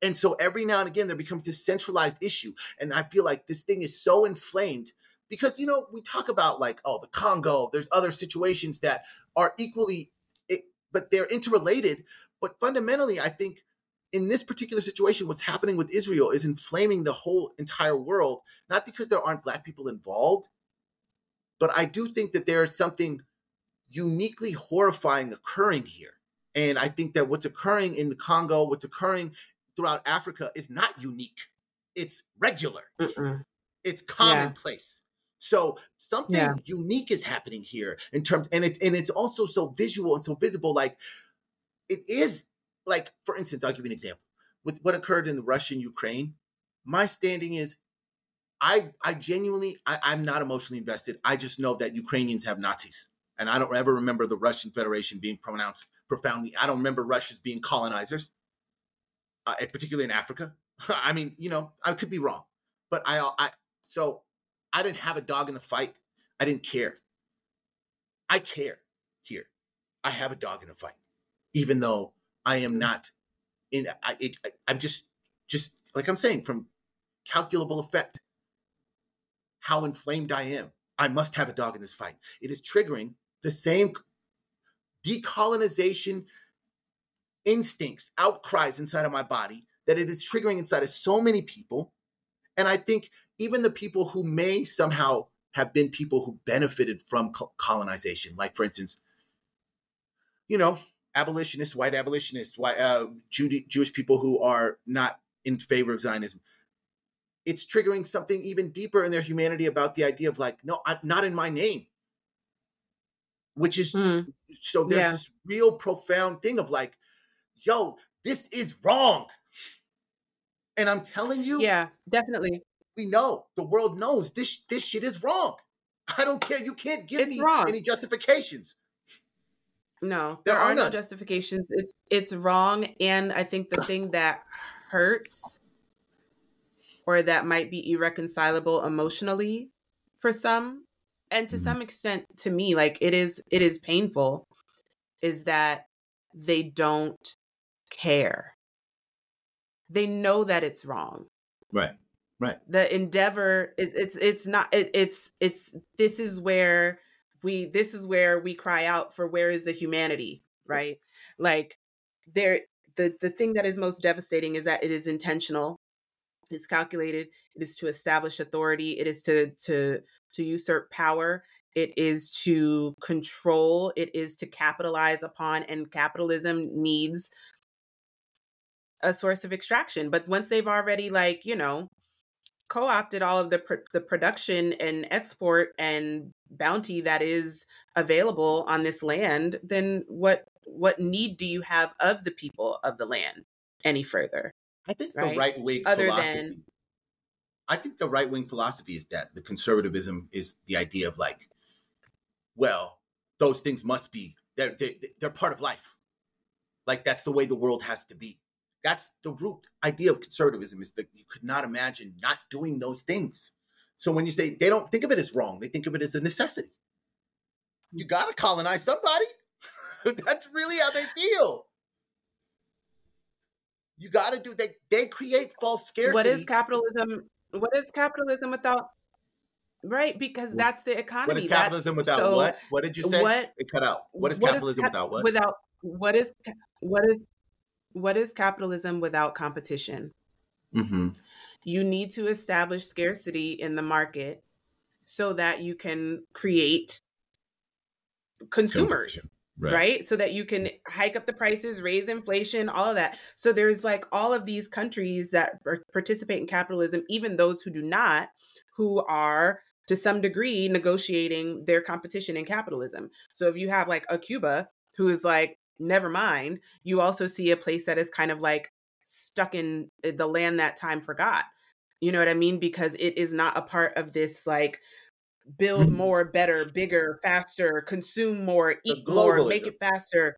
And so every now and again, there becomes this centralized issue. And I feel like this thing is so inflamed because, you know, we talk about like, oh, the Congo, there's other situations that are equally, but they're interrelated. But fundamentally, I think in this particular situation, what's happening with Israel is inflaming the whole entire world, not because there aren't black people involved, but I do think that there is something uniquely horrifying occurring here. And I think that what's occurring in the Congo, what's occurring throughout Africa is not unique. It's regular. Mm-mm. It's commonplace. So something yeah. unique is happening here in terms, and it's and it's also so visual and so visible. Like it is like, for instance, I'll give you an example with what occurred in the Russian Ukraine. My standing is I I genuinely I, I'm not emotionally invested. I just know that Ukrainians have Nazis. And I don't ever remember the Russian Federation being pronounced profoundly. I don't remember Russians being colonizers, uh, particularly in Africa. I mean, you know, I could be wrong, but I, I, so I didn't have a dog in the fight. I didn't care. I care here. I have a dog in the fight, even though I am mm. not in. I, it, I, am just, just like I'm saying, from calculable effect, how inflamed I am. I must have a dog in this fight. It is triggering the same decolonization instincts, outcries inside of my body that it is triggering inside of so many people. And I think even the people who may somehow have been people who benefited from colonization, like for instance, you know, abolitionists, white abolitionists, white uh, Jew- Jewish people who are not in favor of Zionism. It's triggering something even deeper in their humanity about the idea of like, no, I, not in my name. Which is mm. so there's yeah. this real profound thing of like, yo, this is wrong. And I'm telling you, yeah, definitely. We know the world knows this this shit is wrong. I don't care. You can't give it's me wrong. any justifications. No, there, there are, are no justifications. It's it's wrong, and I think the thing that hurts or that might be irreconcilable emotionally for some and to mm-hmm. some extent to me like it is it is painful is that they don't care they know that it's wrong. Right right. The endeavor is it's it's not it, it's it's this is where we this is where we cry out for where is the humanity right? Like there the the thing that is most devastating is that it is intentional it's calculated it is to establish authority it is to to to usurp power it is to control it is to capitalize upon and capitalism needs a source of extraction but once they've already like you know co-opted all of the pr- the production and export and bounty that is available on this land, then what what need do you have of the people of the land any further? I think right? the right wing philosophy. Than... I think the right wing philosophy is that the conservatism is the idea of like, well, those things must be they're they're, they're part of life. Like that's the way the world has to be. That's the root idea of conservatism is that you could not imagine not doing those things. So when you say they don't think of it as wrong, they think of it as a necessity. You got to colonize somebody. That's really how they feel. You got to do they they create false scarcity. What is capitalism? What is capitalism without Right, because that's the economy. What is capitalism that's, without so what? What did you say? What it cut out? What is what capitalism is without what? Without what is what is what is capitalism without competition? Mm-hmm. You need to establish scarcity in the market so that you can create consumers. Right. right. So that you can hike up the prices, raise inflation, all of that. So there's like all of these countries that participate in capitalism, even those who do not, who are to some degree negotiating their competition in capitalism. So if you have like a Cuba who is like, never mind, you also see a place that is kind of like stuck in eh, the land that time forgot. You know what I mean? Because it is not a part of this like build more, better, bigger, faster, consume more, eat more, make it faster.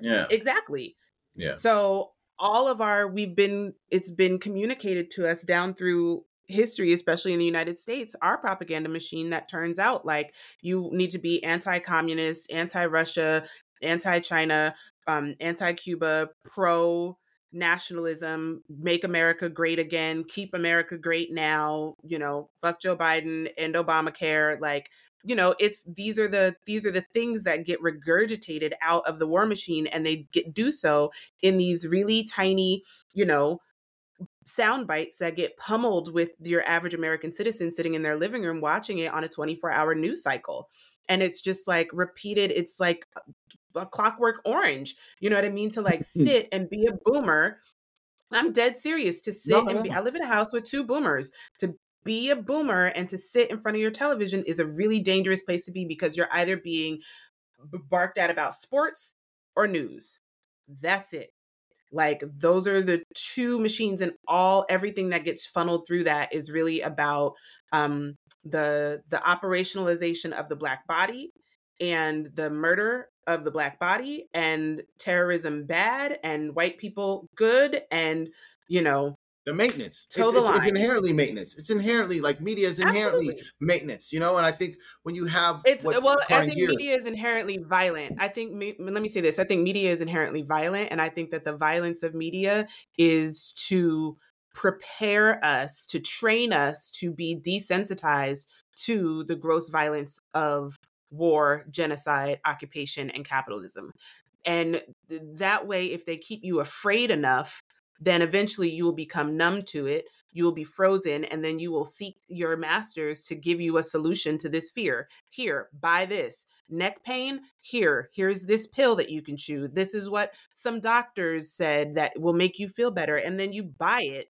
Yeah. Exactly. Yeah. So all of our we've been it's been communicated to us down through history especially in the United States our propaganda machine that turns out like you need to be anti-communist, anti-Russia, anti-China, um anti-Cuba, pro nationalism, make America great again, keep America great now, you know, fuck Joe Biden and Obamacare, like you know it's these are the these are the things that get regurgitated out of the war machine and they get do so in these really tiny you know sound bites that get pummeled with your average american citizen sitting in their living room watching it on a 24 hour news cycle. And it's just like repeated it's like clockwork orange you know what i mean to like hmm. sit and be a boomer I'm dead serious to sit no, and be. I live in a house with two boomers. To be a boomer and to sit in front of your television is a really dangerous place to be because you're either being barked at about sports or news. That's it. Like those are the two machines and all everything that gets funneled through that is really about um the the operationalization of the black body and the murder of the black body and terrorism bad and white people good and you know the maintenance. It's, it's, it's, inherently maintenance. It's inherently like media is inherently Absolutely. maintenance, you know. And I think when you have it's well, I think here, media is inherently violent. I think let me say this: I think media is inherently violent, and I think that the violence of media is to prepare us, to train us to be desensitized to the gross violence of war, genocide, occupation, and capitalism. And that way, if they keep you afraid enough then eventually you will become numb to it. You will be frozen, and then you will seek your masters to give you a solution to this fear. Here, buy this. Neck pain? Here, here's this pill that you can chew. This is what some doctors said that will make you feel better. And then you buy it.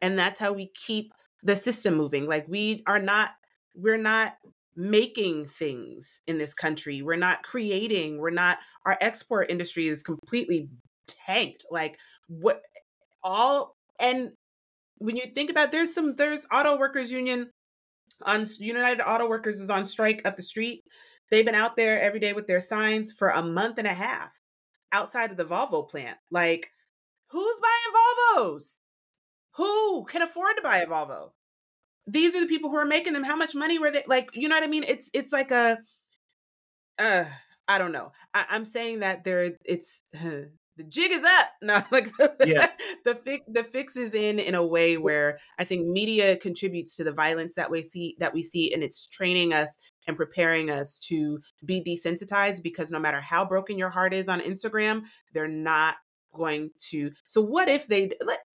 And that's how we keep the system moving. Like, we are not, we're not making things in this country. We're not creating. We're not, our export industry is completely tanked. Like, what all and when you think about there's some there's auto workers union on United Auto Workers is on strike up the street. They've been out there every day with their signs for a month and a half outside of the Volvo plant. Like, who's buying Volvos? Who can afford to buy a Volvo? These are the people who are making them. How much money were they? Like, you know what I mean? It's it's like a, uh, I don't know. I, am saying that there, it's the jig is up. No, like yeah. the fix the fix is in in a way where I think media contributes to the violence that we see that we see, and it's training us and preparing us to be desensitized because no matter how broken your heart is on Instagram, they're not going to. So what if they?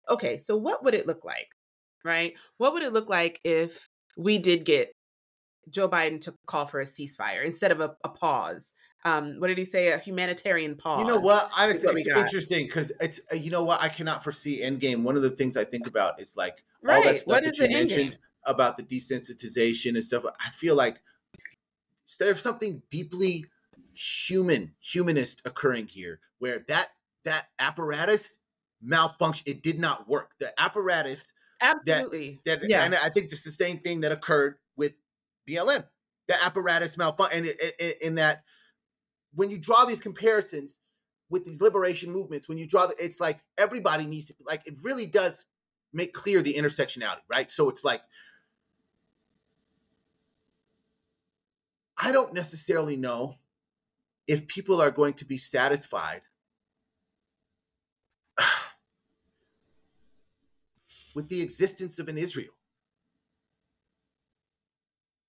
Okay, so what would it look like, right? What would it look like if we did get Joe Biden to call for a ceasefire instead of a, a pause um, what did he say? A humanitarian pause. You know what? I, it's, it's interesting because it's uh, you know what I cannot foresee Endgame. One of the things I think about is like right. all that stuff what that you mentioned about the desensitization and stuff. I feel like there's something deeply human, humanist occurring here, where that that apparatus malfunction. It did not work. The apparatus. Absolutely. That, that yeah. and I think it's the same thing that occurred with BLM. The apparatus malfunction, and in that when you draw these comparisons with these liberation movements, when you draw the, it's like everybody needs to like it really does make clear the intersectionality, right? So it's like I don't necessarily know if people are going to be satisfied with the existence of an Israel.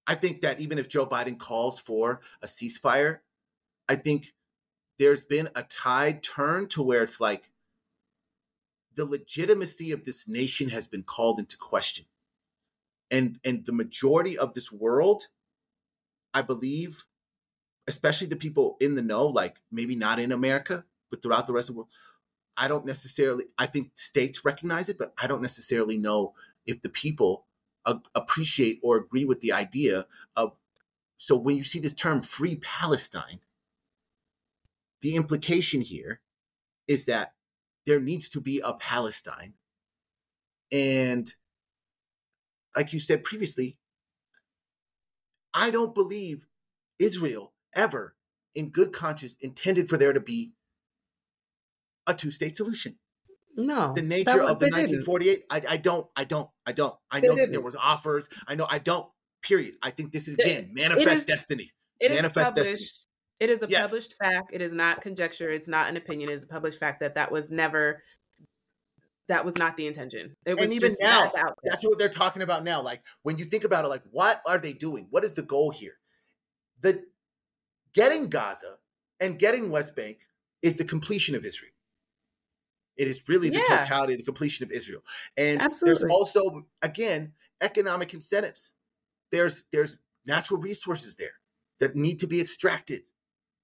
I think that even if Joe Biden calls for a ceasefire, I think there's been a tide turn to where it's like the legitimacy of this nation has been called into question. And and the majority of this world, I believe, especially the people in the know, like maybe not in America, but throughout the rest of the world, I don't necessarily I think states recognize it, but I don't necessarily know if the people uh, appreciate or agree with the idea of. So when you see this term "free Palestine," the implication here is that there needs to be a Palestine, and like you said previously, I don't believe Israel ever, in good conscience, intended for there to be a two-state solution. No, the nature of the 1948. I, I, don't. I don't. I don't. I know that there was offers. I know. I don't. Period. I think this is again manifest is, destiny. It manifest destiny. It is a yes. published fact. It is not conjecture. It's not an opinion. It is a published fact that that was never. That was not the intention. It was and even now, that's what they're talking about now. Like when you think about it, like what are they doing? What is the goal here? The getting Gaza and getting West Bank is the completion of Israel. It is really the yeah. totality, the completion of Israel. And Absolutely. there's also, again, economic incentives. There's there's natural resources there that need to be extracted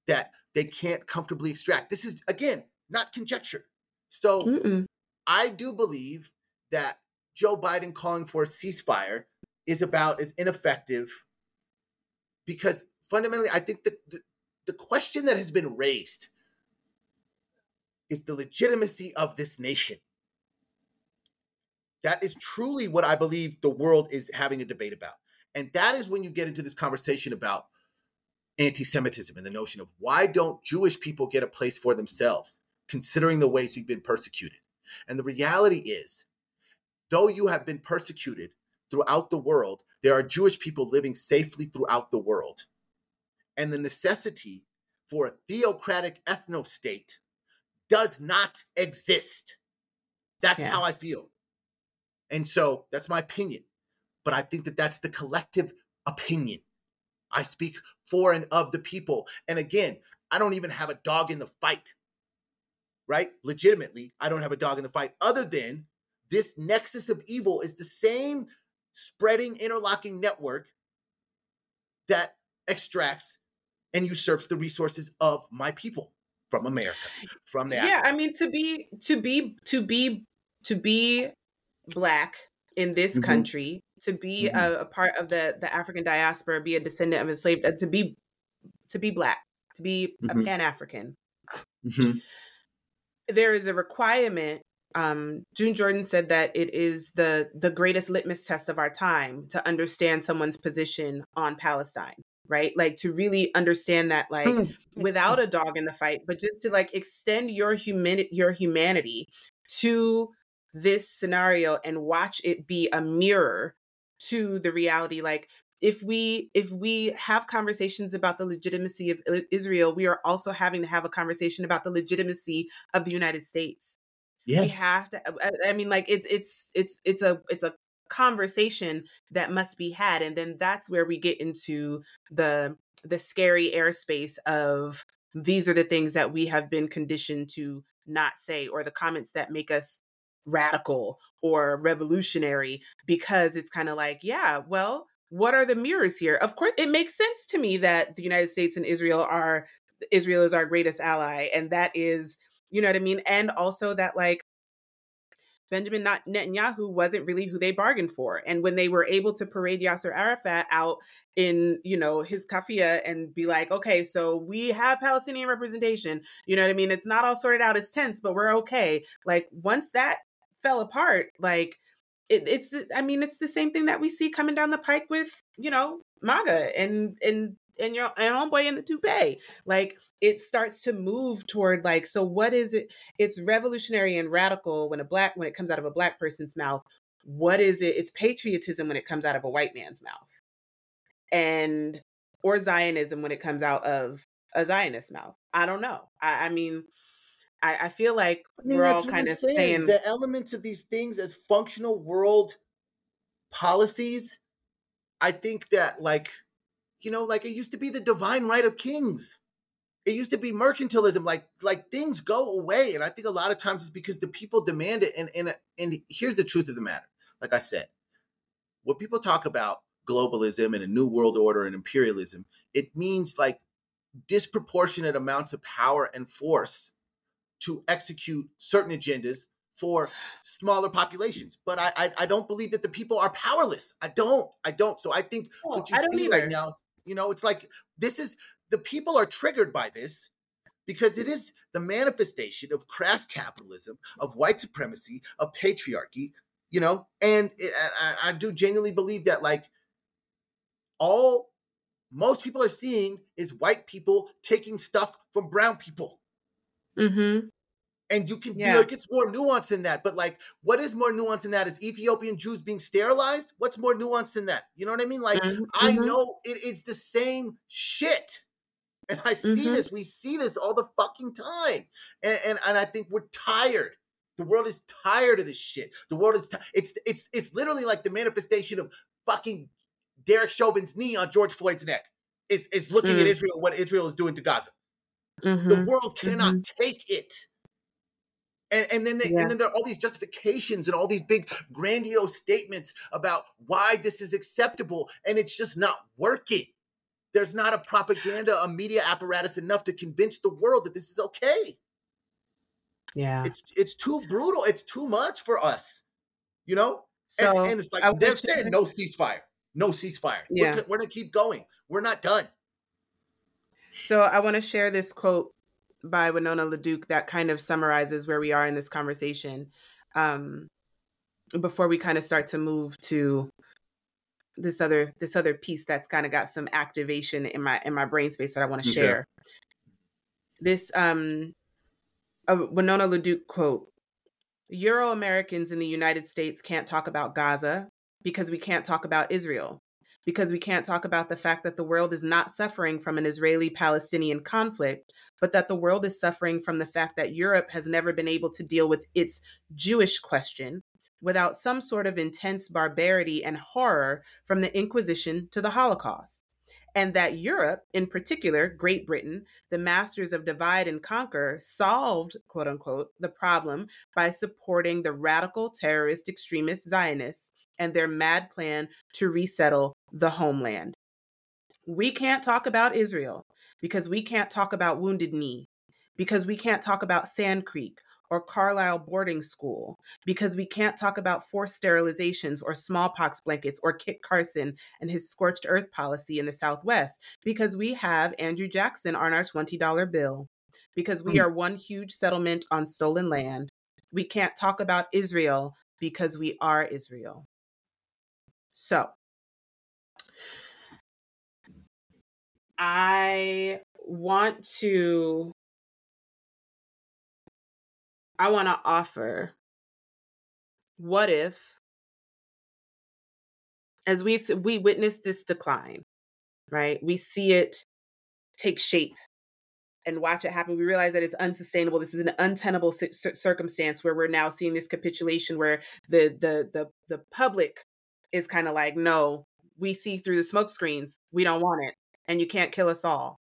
that they can't comfortably extract. This is again not conjecture. So Mm-mm. I do believe that Joe Biden calling for a ceasefire is about as ineffective because fundamentally, I think that the, the question that has been raised is the legitimacy of this nation. That is truly what I believe the world is having a debate about. And that is when you get into this conversation about anti Semitism and the notion of why don't Jewish people get a place for themselves, considering the ways we've been persecuted. And the reality is, though you have been persecuted throughout the world, there are Jewish people living safely throughout the world. And the necessity for a theocratic ethno state does not exist. That's yeah. how I feel. And so that's my opinion. But I think that that's the collective opinion. I speak for and of the people. And again, I don't even have a dog in the fight, right? Legitimately, I don't have a dog in the fight other than this nexus of evil is the same spreading, interlocking network that extracts and usurps the resources of my people from America, from the yeah. I mean, to be to be to be to be black in this mm-hmm. country, to be mm-hmm. a, a, part of the the African diaspora, be a descendant of enslaved, uh, to be to be black, to be mm-hmm. a Pan African. Mm-hmm. There is a requirement. Um, June Jordan said that it is the the greatest litmus test of our time to understand someone's position on Palestine right? Like to really understand that like mm. mm without mm. a dog in the fight, but just to like extend your human your humanity to this scenario and watch it be a mirror to the reality like if we if we have conversations about the legitimacy of Israel, we are also having to have a conversation about the legitimacy of the United States. Yes. We have to uh, I mean like it's it's it's it's a it's a conversation that must be had and then that's where we get into the the scary airspace of these are the things that we have been conditioned to not say or the comments that make us radical or revolutionary because it's kind of like yeah well what are the mirrors here? Of course it makes sense to me that the united states and israel are israel is our greatest ally and that is you know what i mean? And also that like Benjamin Netanyahu wasn't really who they bargained for. And when they were able to parade Yasser Arafat out in, you know, his kafia and be like, okay, so we have Palestinian representation, you know what I mean? It's not all sorted out as tense, but we're okay. Like once that fell apart, like it, it's, I mean, it's the same thing that we see coming down the pike with, you know, MAGA and and and your and homeboy in the toupee. Like it starts to move toward like, so what is it? It's revolutionary and radical when a black when it comes out of a black person's mouth. What is it? It's patriotism when it comes out of a white man's mouth. And or Zionism when it comes out of a Zionist mouth. I don't know. I, I mean, I, I, feel like I mean, we're all kind of saying. saying the elements of these things as functional world policies. I think that like you know, like it used to be the divine right of kings. It used to be mercantilism. Like like things go away, and I think a lot of times it's because the people demand it. And and and here's the truth of the matter. Like I said, when people talk about globalism and a new world order and imperialism, it means like disproportionate amounts of power and force to execute certain agendas for smaller populations. But I, I, I don't believe that the people are powerless. I don't. I don't. So I think oh, what you see either. right now, you know, it's like this is the people are triggered by this because it is the manifestation of crass capitalism, of white supremacy, of patriarchy, you know, and it, I, I do genuinely believe that like all most people are seeing is white people taking stuff from brown people. Mm-hmm. And you can yeah. be like, it's more nuanced than that. But like, what is more nuanced than that? Is Ethiopian Jews being sterilized? What's more nuanced than that? You know what I mean? Like, mm-hmm. I mm-hmm. know it is the same shit. And I see mm-hmm. this, we see this all the fucking time. And, and and I think we're tired. The world is tired of this shit. The world is t- it's it's it's literally like the manifestation of fucking Derek Chauvin's knee on George Floyd's neck. Is is looking mm. at Israel what Israel is doing to Gaza. Mm-hmm. The world cannot mm-hmm. take it. And, and then they, yeah. and then there are all these justifications and all these big grandiose statements about why this is acceptable, and it's just not working. There's not a propaganda, a media apparatus enough to convince the world that this is okay. Yeah, it's it's too brutal. It's too much for us, you know. So and, and it's like they're saying no ceasefire, no ceasefire. Yeah, we're, we're gonna keep going. We're not done. So I want to share this quote by Winona LaDuke that kind of summarizes where we are in this conversation. Um, before we kind of start to move to this other this other piece that's kind of got some activation in my in my brain space that I want to share. This um a Winona LaDuke quote Euro Americans in the United States can't talk about Gaza because we can't talk about Israel because we can't talk about the fact that the world is not suffering from an Israeli Palestinian conflict, but that the world is suffering from the fact that Europe has never been able to deal with its Jewish question without some sort of intense barbarity and horror from the Inquisition to the Holocaust. And that Europe, in particular, Great Britain, the masters of divide and conquer, solved, quote unquote, the problem by supporting the radical terrorist extremist Zionists and their mad plan to resettle the homeland. We can't talk about Israel because we can't talk about Wounded Knee, because we can't talk about Sand Creek or Carlisle boarding school, because we can't talk about forced sterilizations or smallpox blankets or Kit Carson and his scorched earth policy in the Southwest, because we have Andrew Jackson on our $20 bill, because we hmm. are one huge settlement on stolen land. We can't talk about Israel because we are Israel. So, I want to I want to offer what if as we we witness this decline, right? We see it take shape and watch it happen. We realize that it's unsustainable. This is an untenable circumstance where we're now seeing this capitulation where the the the the public is kind of like, no, we see through the smoke screens. We don't want it and you can't kill us all.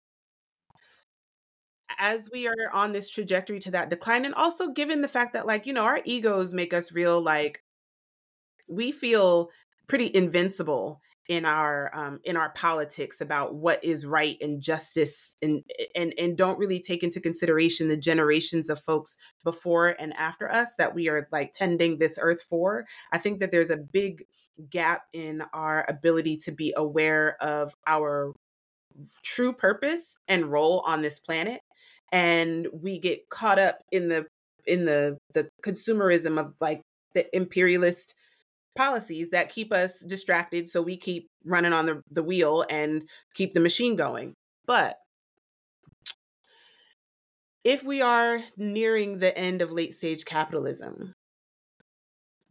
As we are on this trajectory to that decline, and also given the fact that, like, you know, our egos make us real, like, we feel pretty invincible in our um, in our politics about what is right and justice and and and don't really take into consideration the generations of folks before and after us that we are like tending this earth for i think that there's a big gap in our ability to be aware of our true purpose and role on this planet and we get caught up in the in the the consumerism of like the imperialist policies that keep us distracted so we keep running on the, the wheel and keep the machine going. But if we are nearing the end of late stage capitalism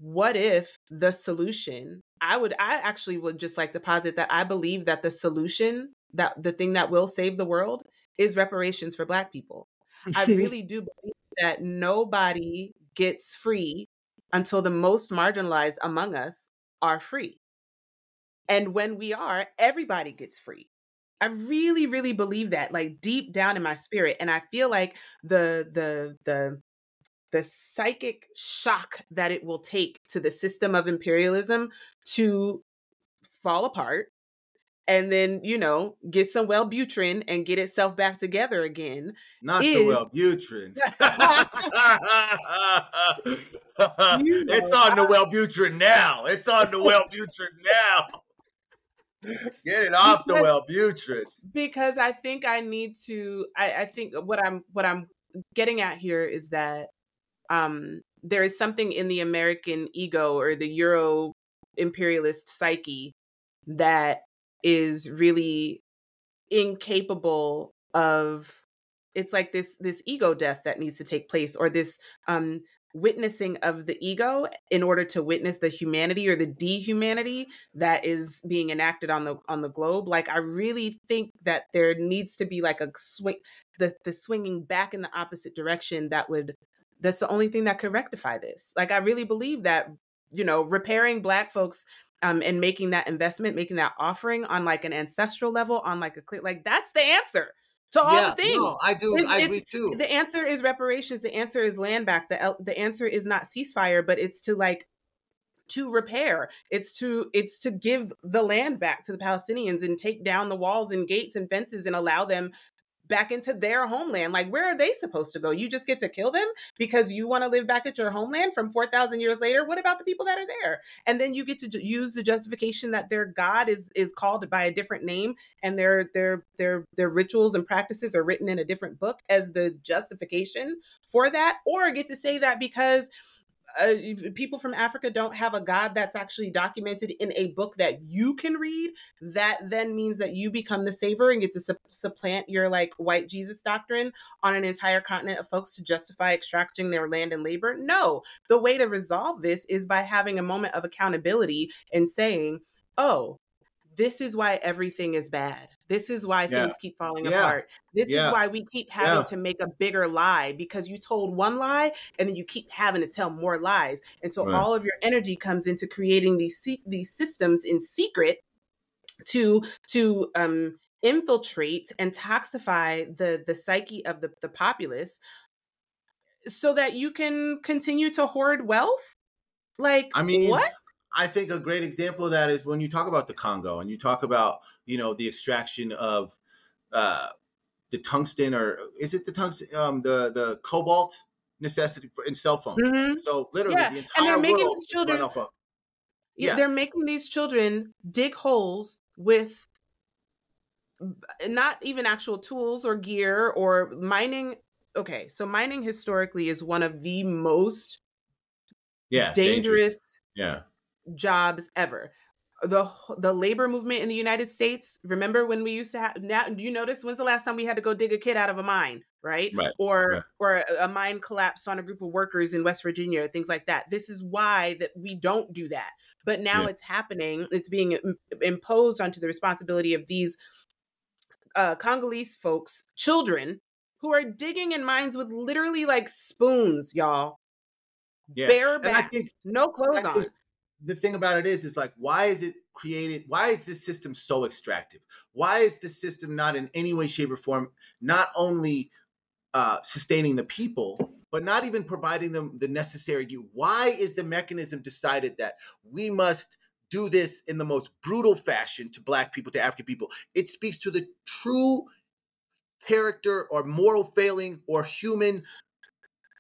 what if the solution i would i actually would just like to posit that i believe that the solution that the thing that will save the world is reparations for black people. I really do believe that nobody gets free until the most marginalized among us are free. And when we are, everybody gets free. I really, really believe that, like deep down in my spirit. And I feel like the the the the psychic shock that it will take to the system of imperialism to fall apart and then you know get some Wellbutrin and get itself back together again. Not is... the Wellbutrin. it's on the Wellbutrin now. It's on the Wellbutrin now. Get it off because, the Wellbutrin. Because I think I need to. I, I think what I'm what I'm getting at here is that um, there is something in the American ego or the Euro imperialist psyche that is really incapable of it's like this this ego death that needs to take place or this um witnessing of the ego in order to witness the humanity or the dehumanity that is being enacted on the on the globe. Like i really think that there needs to be like a swing the the swinging back in the opposite direction that would that's the only thing that could rectify this. Like i really believe that you know repairing black folks um, and making that investment, making that offering on like an ancestral level, on like a clear, like that's the answer to all yeah, the things. No, I do. It's, I agree too. The answer is reparations. The answer is land back. The the answer is not ceasefire, but it's to like to repair. It's to it's to give the land back to the Palestinians and take down the walls and gates and fences and allow them back into their homeland. Like, where are they supposed to go? You just get to kill them because you want to live back at your homeland from 4,000 years later? What about the people that are there? And then you get to use the justification that their God is is called by a different name and their their their their rituals and practices are written in a different book as the justification for that or get to say that because uh, people from Africa don't have a God that's actually documented in a book that you can read, that then means that you become the savior and get to su- supplant your like white Jesus doctrine on an entire continent of folks to justify extracting their land and labor. No, the way to resolve this is by having a moment of accountability and saying, oh, this is why everything is bad. This is why yeah. things keep falling yeah. apart. This yeah. is why we keep having to make a bigger lie because you told one lie and then you keep having to tell more lies. And so right. all of your energy comes into creating these these systems in secret to to um infiltrate and toxify the the psyche of the, the populace so that you can continue to hoard wealth like I mean what? I think a great example of that is when you talk about the Congo and you talk about, you know, the extraction of uh, the tungsten or is it the tungsten, um, the the cobalt necessity for, in cell phones. Mm-hmm. So literally yeah. the entire world children, of, yeah. They're making these children dig holes with not even actual tools or gear or mining. Okay, so mining historically is one of the most yeah dangerous, dangerous. yeah jobs ever the the labor movement in the United States. Remember when we used to have now you notice when's the last time we had to go dig a kid out of a mine, right? right. Or right. or a mine collapsed on a group of workers in West Virginia, things like that. This is why that we don't do that. But now yeah. it's happening. It's being imposed onto the responsibility of these uh, Congolese folks, children who are digging in mines with literally like spoons, y'all. Yeah. Bare back, think, no clothes on the thing about it is, is like, why is it created? Why is this system so extractive? Why is this system not in any way, shape, or form not only uh, sustaining the people, but not even providing them the necessary? Why is the mechanism decided that we must do this in the most brutal fashion to Black people, to African people? It speaks to the true character or moral failing or human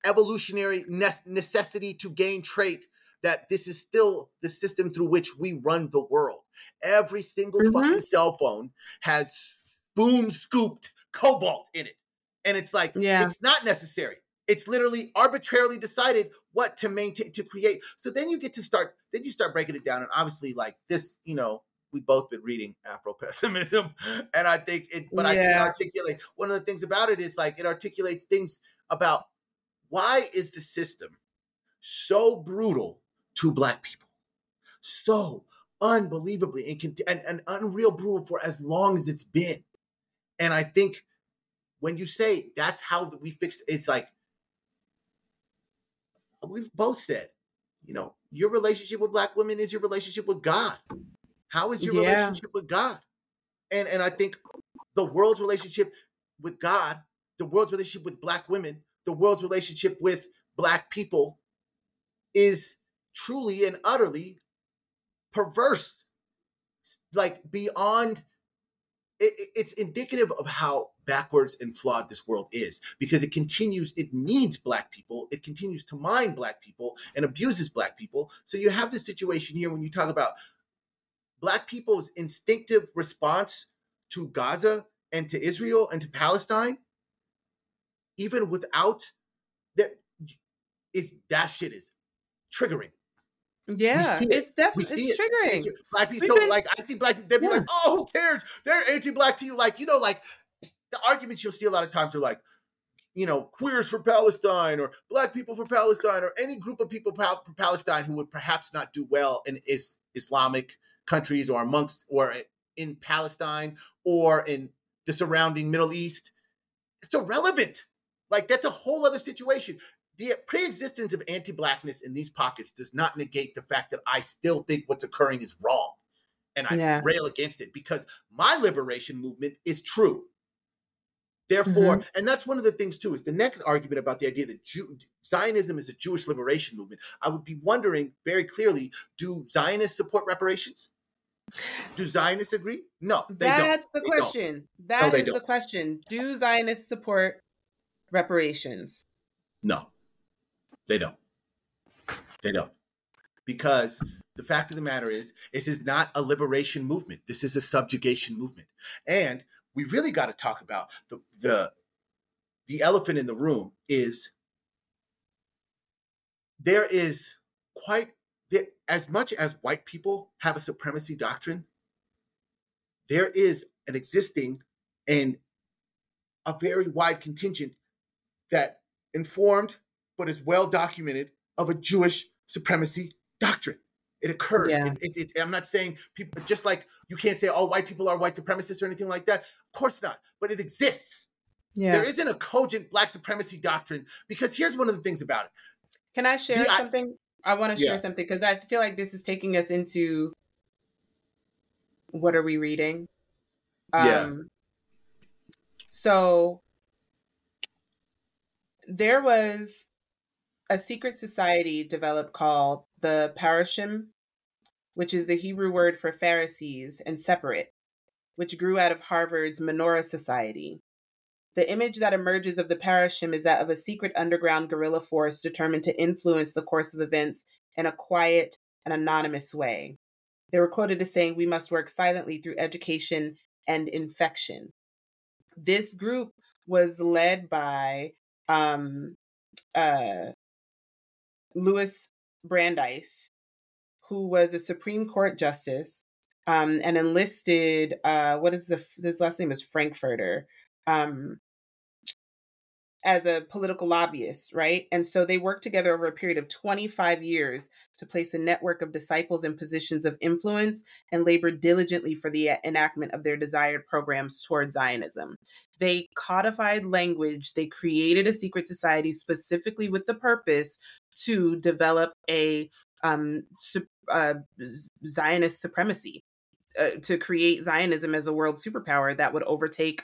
evolutionary necessity to gain trait that this is still the system through which we run the world. Every single mm-hmm. fucking cell phone has spoon scooped cobalt in it. And it's like, yeah. it's not necessary. It's literally arbitrarily decided what to maintain to create. So then you get to start, then you start breaking it down. And obviously, like this, you know, we've both been reading Afro pessimism. And I think it, but yeah. I can articulate one of the things about it is like it articulates things about why is the system so brutal to black people. So unbelievably and, and, and unreal brutal for as long as it's been. And I think when you say that's how we fixed it's like uh, we've both said, you know, your relationship with black women is your relationship with God. How is your yeah. relationship with God? And and I think the world's relationship with God, the world's relationship with black women, the world's relationship with black people is truly and utterly perverse, like beyond it, it's indicative of how backwards and flawed this world is because it continues it needs black people it continues to mine black people and abuses black people. So you have this situation here when you talk about black people's instinctive response to gaza and to israel and to palestine even without that is that shit is triggering yeah, it. it's definitely it's it. triggering. Black people, so been, like I see black people, they'd be yeah. like, "Oh, who cares? They're anti-black to you." Like you know, like the arguments you'll see a lot of times are like, you know, queers for Palestine or black people for Palestine or any group of people for Palestine who would perhaps not do well in is Islamic countries or amongst or in Palestine or in the surrounding Middle East. It's irrelevant. Like that's a whole other situation the pre-existence of anti-blackness in these pockets does not negate the fact that I still think what's occurring is wrong, and I yeah. rail against it because my liberation movement is true. Therefore, mm-hmm. and that's one of the things too is the next argument about the idea that Jew, Zionism is a Jewish liberation movement. I would be wondering very clearly: Do Zionists support reparations? Do Zionists agree? No, they That's don't. the they question. Don't. That no, is the question. Do Zionists support reparations? No. They don't. They don't. Because the fact of the matter is, this is not a liberation movement. This is a subjugation movement. And we really got to talk about the the the elephant in the room is there is quite as much as white people have a supremacy doctrine, there is an existing and a very wide contingent that informed but is well documented of a Jewish supremacy doctrine. It occurred. Yeah. It, it, it, I'm not saying people just like you can't say all white people are white supremacists or anything like that. Of course not. But it exists. Yeah. There isn't a cogent black supremacy doctrine because here's one of the things about it. Can I share the, something? I, I want to share yeah. something because I feel like this is taking us into what are we reading? Um, yeah. So there was a secret society developed called the Parushim, which is the Hebrew word for Pharisees and separate, which grew out of Harvard's Menorah Society. The image that emerges of the Parushim is that of a secret underground guerrilla force determined to influence the course of events in a quiet and anonymous way. They were quoted as saying, We must work silently through education and infection. This group was led by um, uh, Louis Brandeis, who was a Supreme Court justice um, and enlisted. Uh, what is the his last name is Frankfurter. Um, as a political lobbyist, right? And so they worked together over a period of 25 years to place a network of disciples in positions of influence and labored diligently for the enactment of their desired programs towards Zionism. They codified language, they created a secret society specifically with the purpose to develop a um, uh, Zionist supremacy, uh, to create Zionism as a world superpower that would overtake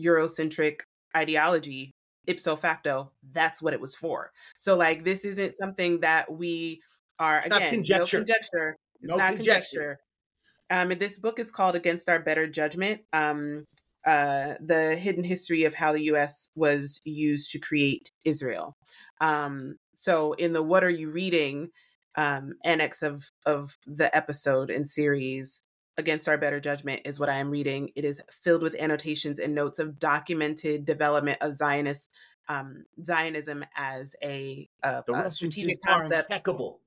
Eurocentric ideology ipso facto. That's what it was for. So, like, this isn't something that we are it's again conjecture. No conjecture. It's no not conjecture. conjecture. Um, and this book is called Against Our Better Judgment. Um, uh, the hidden history of how the U.S. was used to create Israel. Um, so in the "What are you reading?" Um, annex of of the episode and series, against our better judgment is what I am reading. It is filled with annotations and notes of documented development of Zionist um, Zionism as a, a, a strategic concept. Impeccable.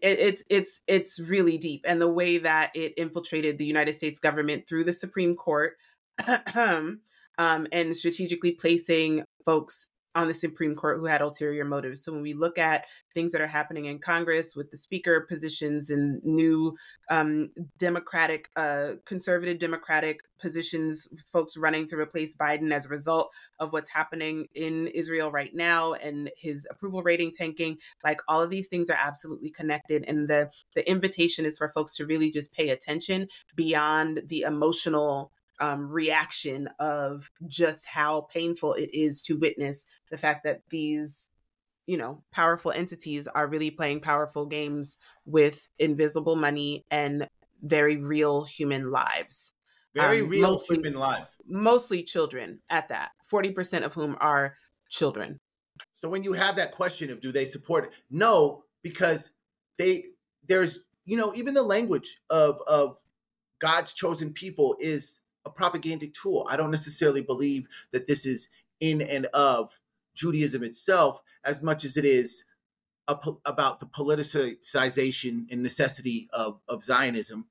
It, it's it's it's really deep, and the way that it infiltrated the United States government through the Supreme Court, um, and strategically placing folks on the Supreme Court who had ulterior motives. So when we look at things that are happening in Congress with the speaker positions and new um, Democratic, uh, conservative Democratic positions, folks running to replace Biden as a result of what's happening in Israel right now and his approval rating tanking, like all of these things are absolutely connected. And the the invitation is for folks to really just pay attention beyond the emotional um, reaction of just how painful it is to witness the fact that these you know powerful entities are really playing powerful games with invisible money and very real human lives Very um, real mostly, human lives. Mostly children at that. 40% of whom are children. So when you have that question of do they support it? no, because they there's you know, even the language of of God's chosen people is a propagandic tool. I don't necessarily believe that this is in and of Judaism itself as much as it is a, about the politicization and necessity of, of Zionism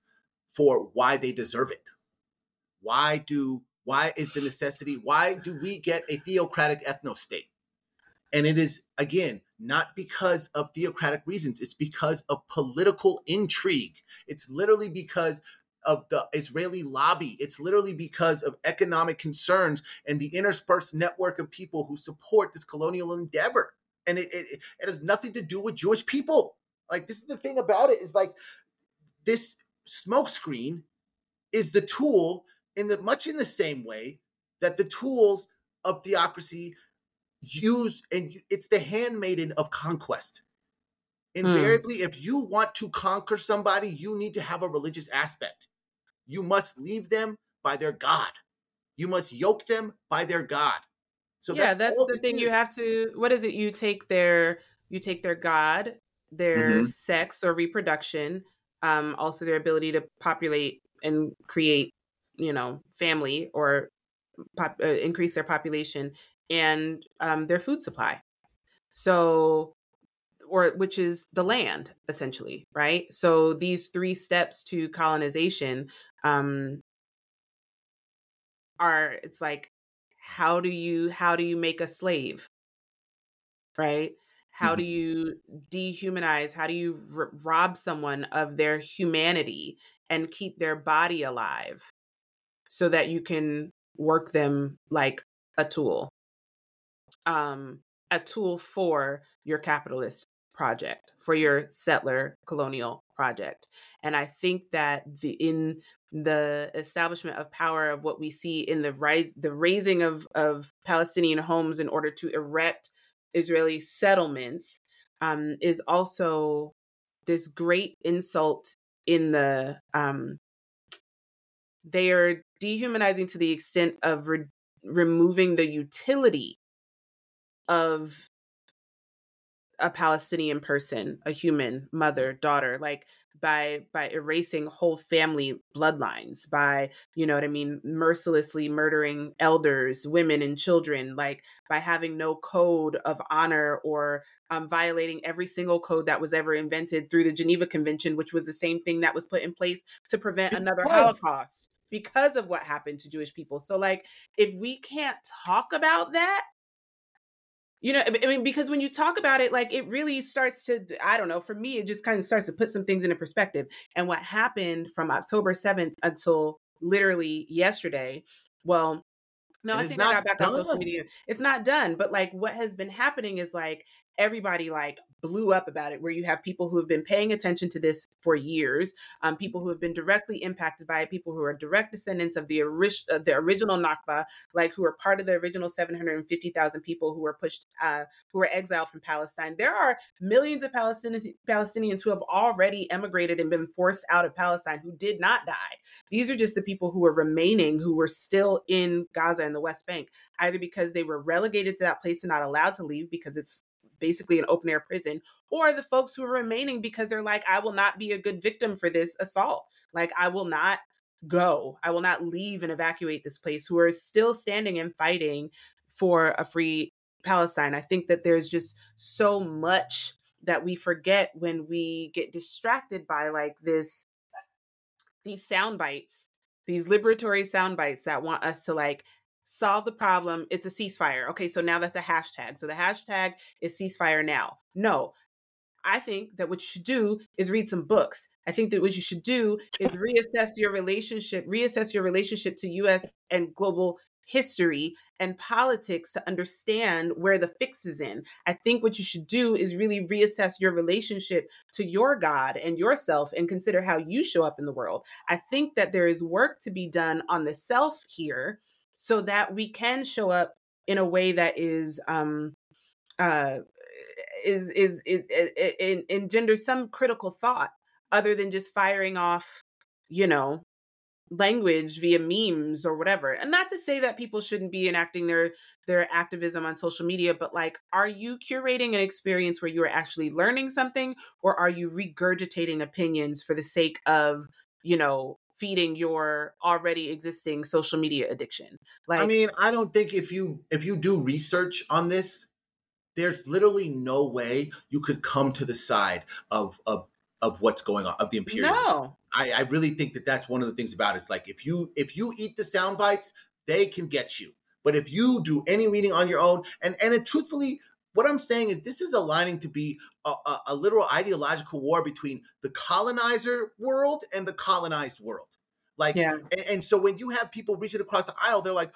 for why they deserve it. Why do why is the necessity? Why do we get a theocratic ethno state? And it is again not because of theocratic reasons. It's because of political intrigue. It's literally because of the Israeli lobby. It's literally because of economic concerns and the interspersed network of people who support this colonial endeavor. And it, it, it has nothing to do with Jewish people. Like this is the thing about it is like this smokescreen is the tool in the much in the same way that the tools of theocracy use and it's the handmaiden of conquest. Hmm. Invariably, mm. if you want to conquer somebody, you need to have a religious aspect. You must leave them by their God. You must yoke them by their God. So yeah, that's, that's the thing. Is. You have to. What is it? You take their you take their God, their mm-hmm. sex or reproduction, um, also their ability to populate and create, you know, family or pop, uh, increase their population and um, their food supply. So, or which is the land essentially, right? So these three steps to colonization um, are it's like how do you how do you make a slave? Right? How do mm-hmm. you dehumanize how do you r- rob someone of their humanity and keep their body alive so that you can work them like a tool? Um a tool for your capitalist project for your settler colonial project. And i think that the in the establishment of power of what we see in the rise the raising of of palestinian homes in order to erect israeli settlements um, is also this great insult in the um, they are dehumanizing to the extent of re- removing the utility of a Palestinian person, a human mother, daughter, like by by erasing whole family bloodlines, by you know what I mean, mercilessly murdering elders, women, and children, like by having no code of honor or um, violating every single code that was ever invented through the Geneva Convention, which was the same thing that was put in place to prevent another Holocaust because of what happened to Jewish people. So, like, if we can't talk about that you know i mean because when you talk about it like it really starts to i don't know for me it just kind of starts to put some things into perspective and what happened from october 7th until literally yesterday well no, I think I got back done. on social media. It's not done, but like what has been happening is like everybody like blew up about it where you have people who have been paying attention to this for years um, people who have been directly impacted by it people who are direct descendants of the, ori- uh, the original nakba like who are part of the original 750000 people who were pushed uh, who were exiled from palestine. There are millions of palestinians palestinians who have already emigrated and been forced out of palestine who did not die. These are just the people who are remaining who were still in gaza and the west bank either because they were relegated to that place and not allowed to leave because it's basically an open air prison, or the folks who are remaining because they're like, I will not be a good victim for this assault. Like, I will not go. I will not leave and evacuate this place, who are still standing and fighting for a free Palestine. I think that there's just so much that we forget when we get distracted by like this these sound bites these liberatory sound bites that want us to like solve the problem. It's a ceasefire. Okay, so now that's a hashtag. So the hashtag is ceasefire now. No, I think that what you should do is read some books. I think that what you should do is reassess your relationship, reassess your relationship to US and global history and politics to understand where the fix is in. I think what you should do is really reassess your relationship to your God and yourself and consider how you show up in the world. I think that there is work to be done on the self here so that we can show up in a way that is um uh is is is, is, is engenders some critical thought other than just firing off you know language via memes or whatever. And not to say that people shouldn't be enacting their their activism on social media but like are you curating an experience where you are actually learning something or are you regurgitating opinions for the sake of you know feeding your already existing social media addiction like i mean i don't think if you if you do research on this there's literally no way you could come to the side of of of what's going on of the imperialism. No. I, I really think that that's one of the things about it. It's like if you if you eat the sound bites, they can get you. But if you do any reading on your own, and and it, truthfully, what I'm saying is this is aligning to be a, a, a literal ideological war between the colonizer world and the colonized world. Like, yeah. and, and so when you have people reaching across the aisle, they're like,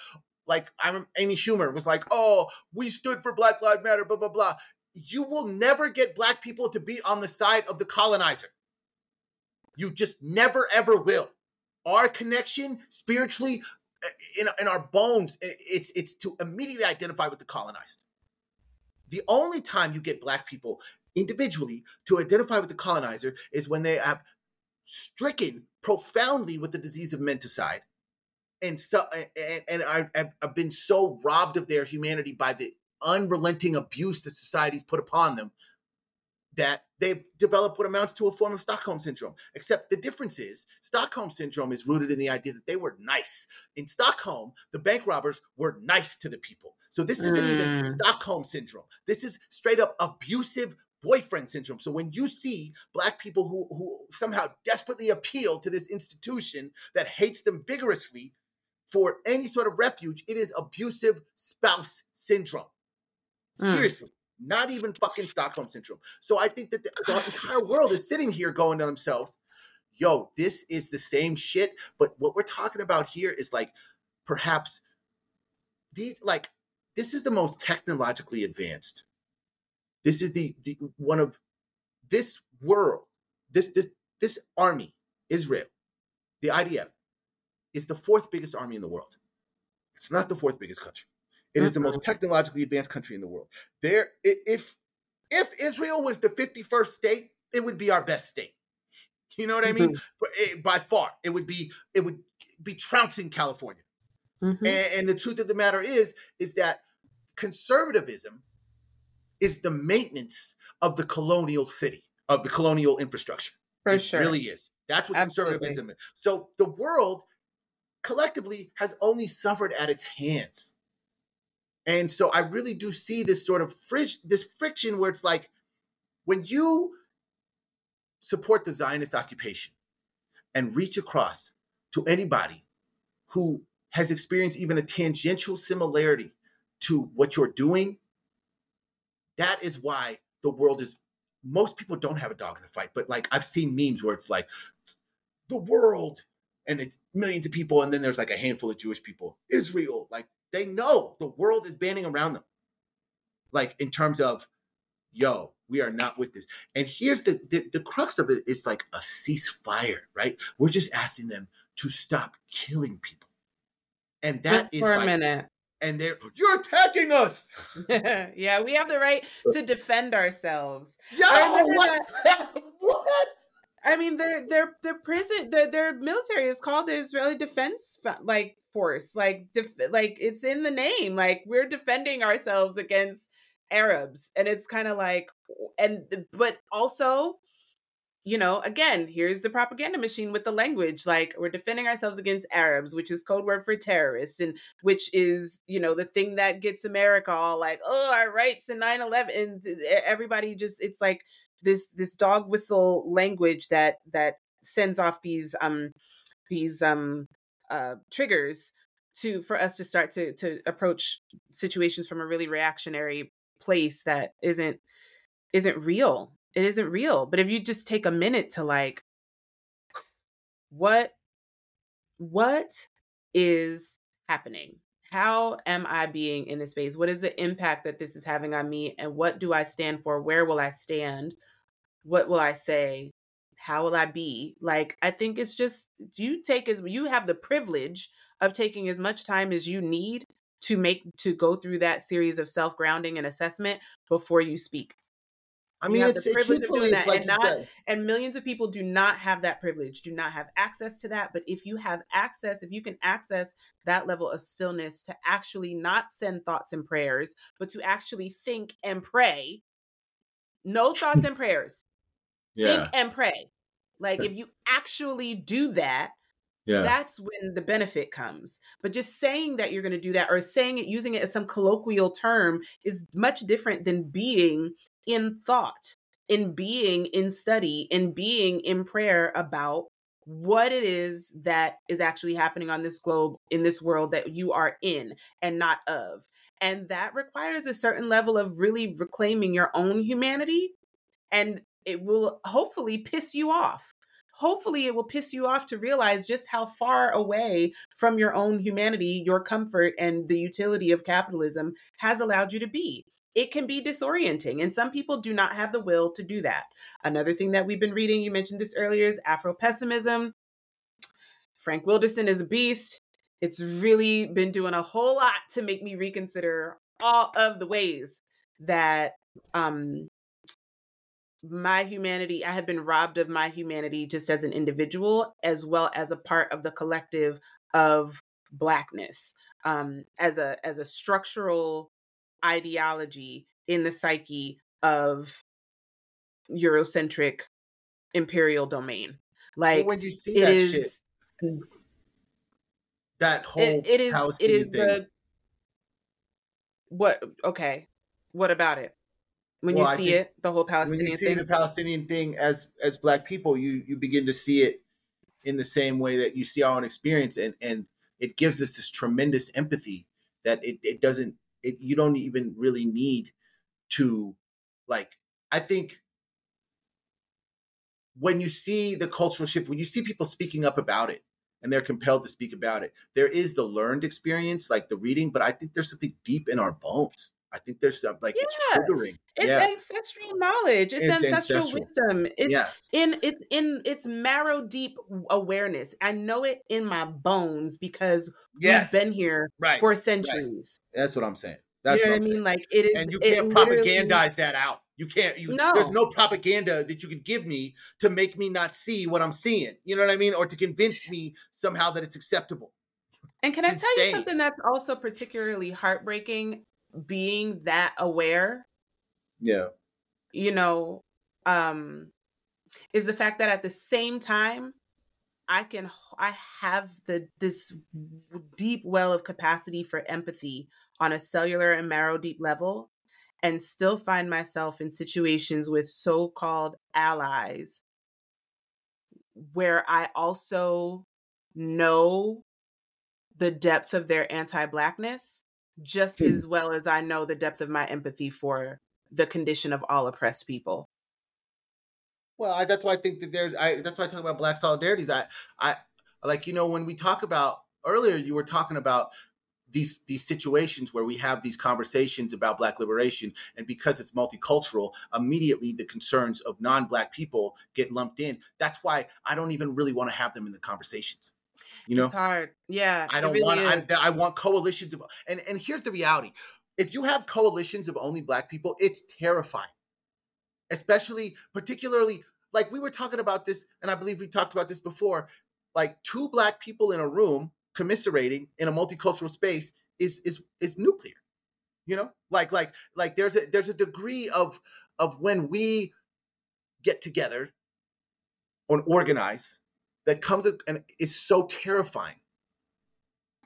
like I'm Amy Schumer was like, "Oh, we stood for Black Lives Matter," blah blah blah you will never get black people to be on the side of the colonizer. You just never ever will. Our connection spiritually eh, in, in our bones, it's it's to immediately identify with the colonized. The only time you get black people individually to identify with the colonizer is when they have stricken profoundly with the disease of menticide and so and, and are, have been so robbed of their humanity by the unrelenting abuse that society's put upon them that they've developed what amounts to a form of Stockholm syndrome. Except the difference is Stockholm syndrome is rooted in the idea that they were nice. In Stockholm, the bank robbers were nice to the people. So this isn't mm. even Stockholm syndrome. This is straight up abusive boyfriend syndrome. So when you see black people who who somehow desperately appeal to this institution that hates them vigorously for any sort of refuge, it is abusive spouse syndrome. Mm. Seriously, not even fucking Stockholm syndrome. So I think that the, the entire world is sitting here going to themselves, yo, this is the same shit. But what we're talking about here is like perhaps these, like, this is the most technologically advanced. This is the, the one of this world, this, this, this army, Israel, the IDF, is the fourth biggest army in the world. It's not the fourth biggest country. It is the most technologically advanced country in the world. There, if if Israel was the 51st state, it would be our best state. You know what I mean? Mm-hmm. By far, it would be it would be trouncing California. Mm-hmm. And, and the truth of the matter is, is that conservatism is the maintenance of the colonial city, of the colonial infrastructure. For it sure. really is. That's what Absolutely. conservatism is. So the world collectively has only suffered at its hands. And so I really do see this sort of fridge, this friction where it's like when you support the Zionist occupation and reach across to anybody who has experienced even a tangential similarity to what you're doing, that is why the world is most people don't have a dog in the fight, but like I've seen memes where it's like the world and it's millions of people, and then there's like a handful of Jewish people. Israel, like they know the world is banding around them. Like in terms of, yo, we are not with this. And here's the, the, the crux of it is like a ceasefire, right? We're just asking them to stop killing people. And that Just is for like, a minute. And they're you're attacking us. yeah, we have the right to defend ourselves. Yo, what? what? I mean, their their their prison, their their military is called the Israeli Defense like Force. Like, def, like it's in the name. Like we're defending ourselves against Arabs, and it's kind of like, and but also, you know, again, here's the propaganda machine with the language. Like we're defending ourselves against Arabs, which is code word for terrorists, and which is you know the thing that gets America all like, oh, our rights in 9-11. and everybody just it's like this this dog whistle language that that sends off these um these um uh triggers to for us to start to to approach situations from a really reactionary place that isn't isn't real it isn't real but if you just take a minute to like what what is happening how am i being in this space what is the impact that this is having on me and what do i stand for where will i stand what will I say? How will I be? Like, I think it's just you take as you have the privilege of taking as much time as you need to make to go through that series of self grounding and assessment before you speak. I mean, it's, it's truthfully, it's like and not, said. and millions of people do not have that privilege, do not have access to that. But if you have access, if you can access that level of stillness to actually not send thoughts and prayers, but to actually think and pray, no thoughts and prayers, yeah. think and pray. Like if you actually do that, yeah. that's when the benefit comes. But just saying that you're going to do that or saying it, using it as some colloquial term is much different than being in thought, in being in study, in being in prayer about what it is that is actually happening on this globe, in this world that you are in and not of. And that requires a certain level of really reclaiming your own humanity. And it will hopefully piss you off. Hopefully, it will piss you off to realize just how far away from your own humanity, your comfort, and the utility of capitalism has allowed you to be it can be disorienting and some people do not have the will to do that. Another thing that we've been reading you mentioned this earlier is afro pessimism frank wilderson is a beast. It's really been doing a whole lot to make me reconsider all of the ways that um my humanity i have been robbed of my humanity just as an individual as well as a part of the collective of blackness. Um as a as a structural ideology in the psyche of Eurocentric imperial domain. Like well, when you see that is, shit, that whole it, it is it is thing. the what okay what about it when well, you see it the whole palestinian when you see thing? the palestinian thing as as black people you you begin to see it in the same way that you see our own experience and and it gives us this tremendous empathy that it, it doesn't it, you don't even really need to like i think when you see the cultural shift when you see people speaking up about it and they're compelled to speak about it there is the learned experience like the reading but i think there's something deep in our bones I think there's some like yeah. it's triggering. It's yeah. ancestral knowledge. It's, it's ancestral, ancestral, wisdom. It's yes. in it's in it's marrow deep awareness. I know it in my bones because yes. we've been here right. for centuries. Right. That's what I'm saying. That's you know what, what I mean. Like it is, and you can't propagandize that out. You can't. You, no. There's no propaganda that you can give me to make me not see what I'm seeing. You know what I mean, or to convince me somehow that it's acceptable. And can it's I tell insane. you something that's also particularly heartbreaking? Being that aware yeah. you know um is the fact that at the same time i can i have the this deep well of capacity for empathy on a cellular and marrow deep level and still find myself in situations with so-called allies where i also know the depth of their anti-blackness just hmm. as well as I know the depth of my empathy for the condition of all oppressed people. Well, I, that's why I think that there's. I that's why I talk about black solidarities. I, I like you know when we talk about earlier, you were talking about these these situations where we have these conversations about black liberation and because it's multicultural immediately the concerns of non-black people get lumped in that's why i don't even really want to have them in the conversations you know, it's hard. Yeah, I don't really want. I, I want coalitions of, and and here's the reality: if you have coalitions of only black people, it's terrifying. Especially, particularly, like we were talking about this, and I believe we talked about this before. Like two black people in a room commiserating in a multicultural space is is is nuclear. You know, like like like there's a there's a degree of of when we get together or organize that comes and is so terrifying.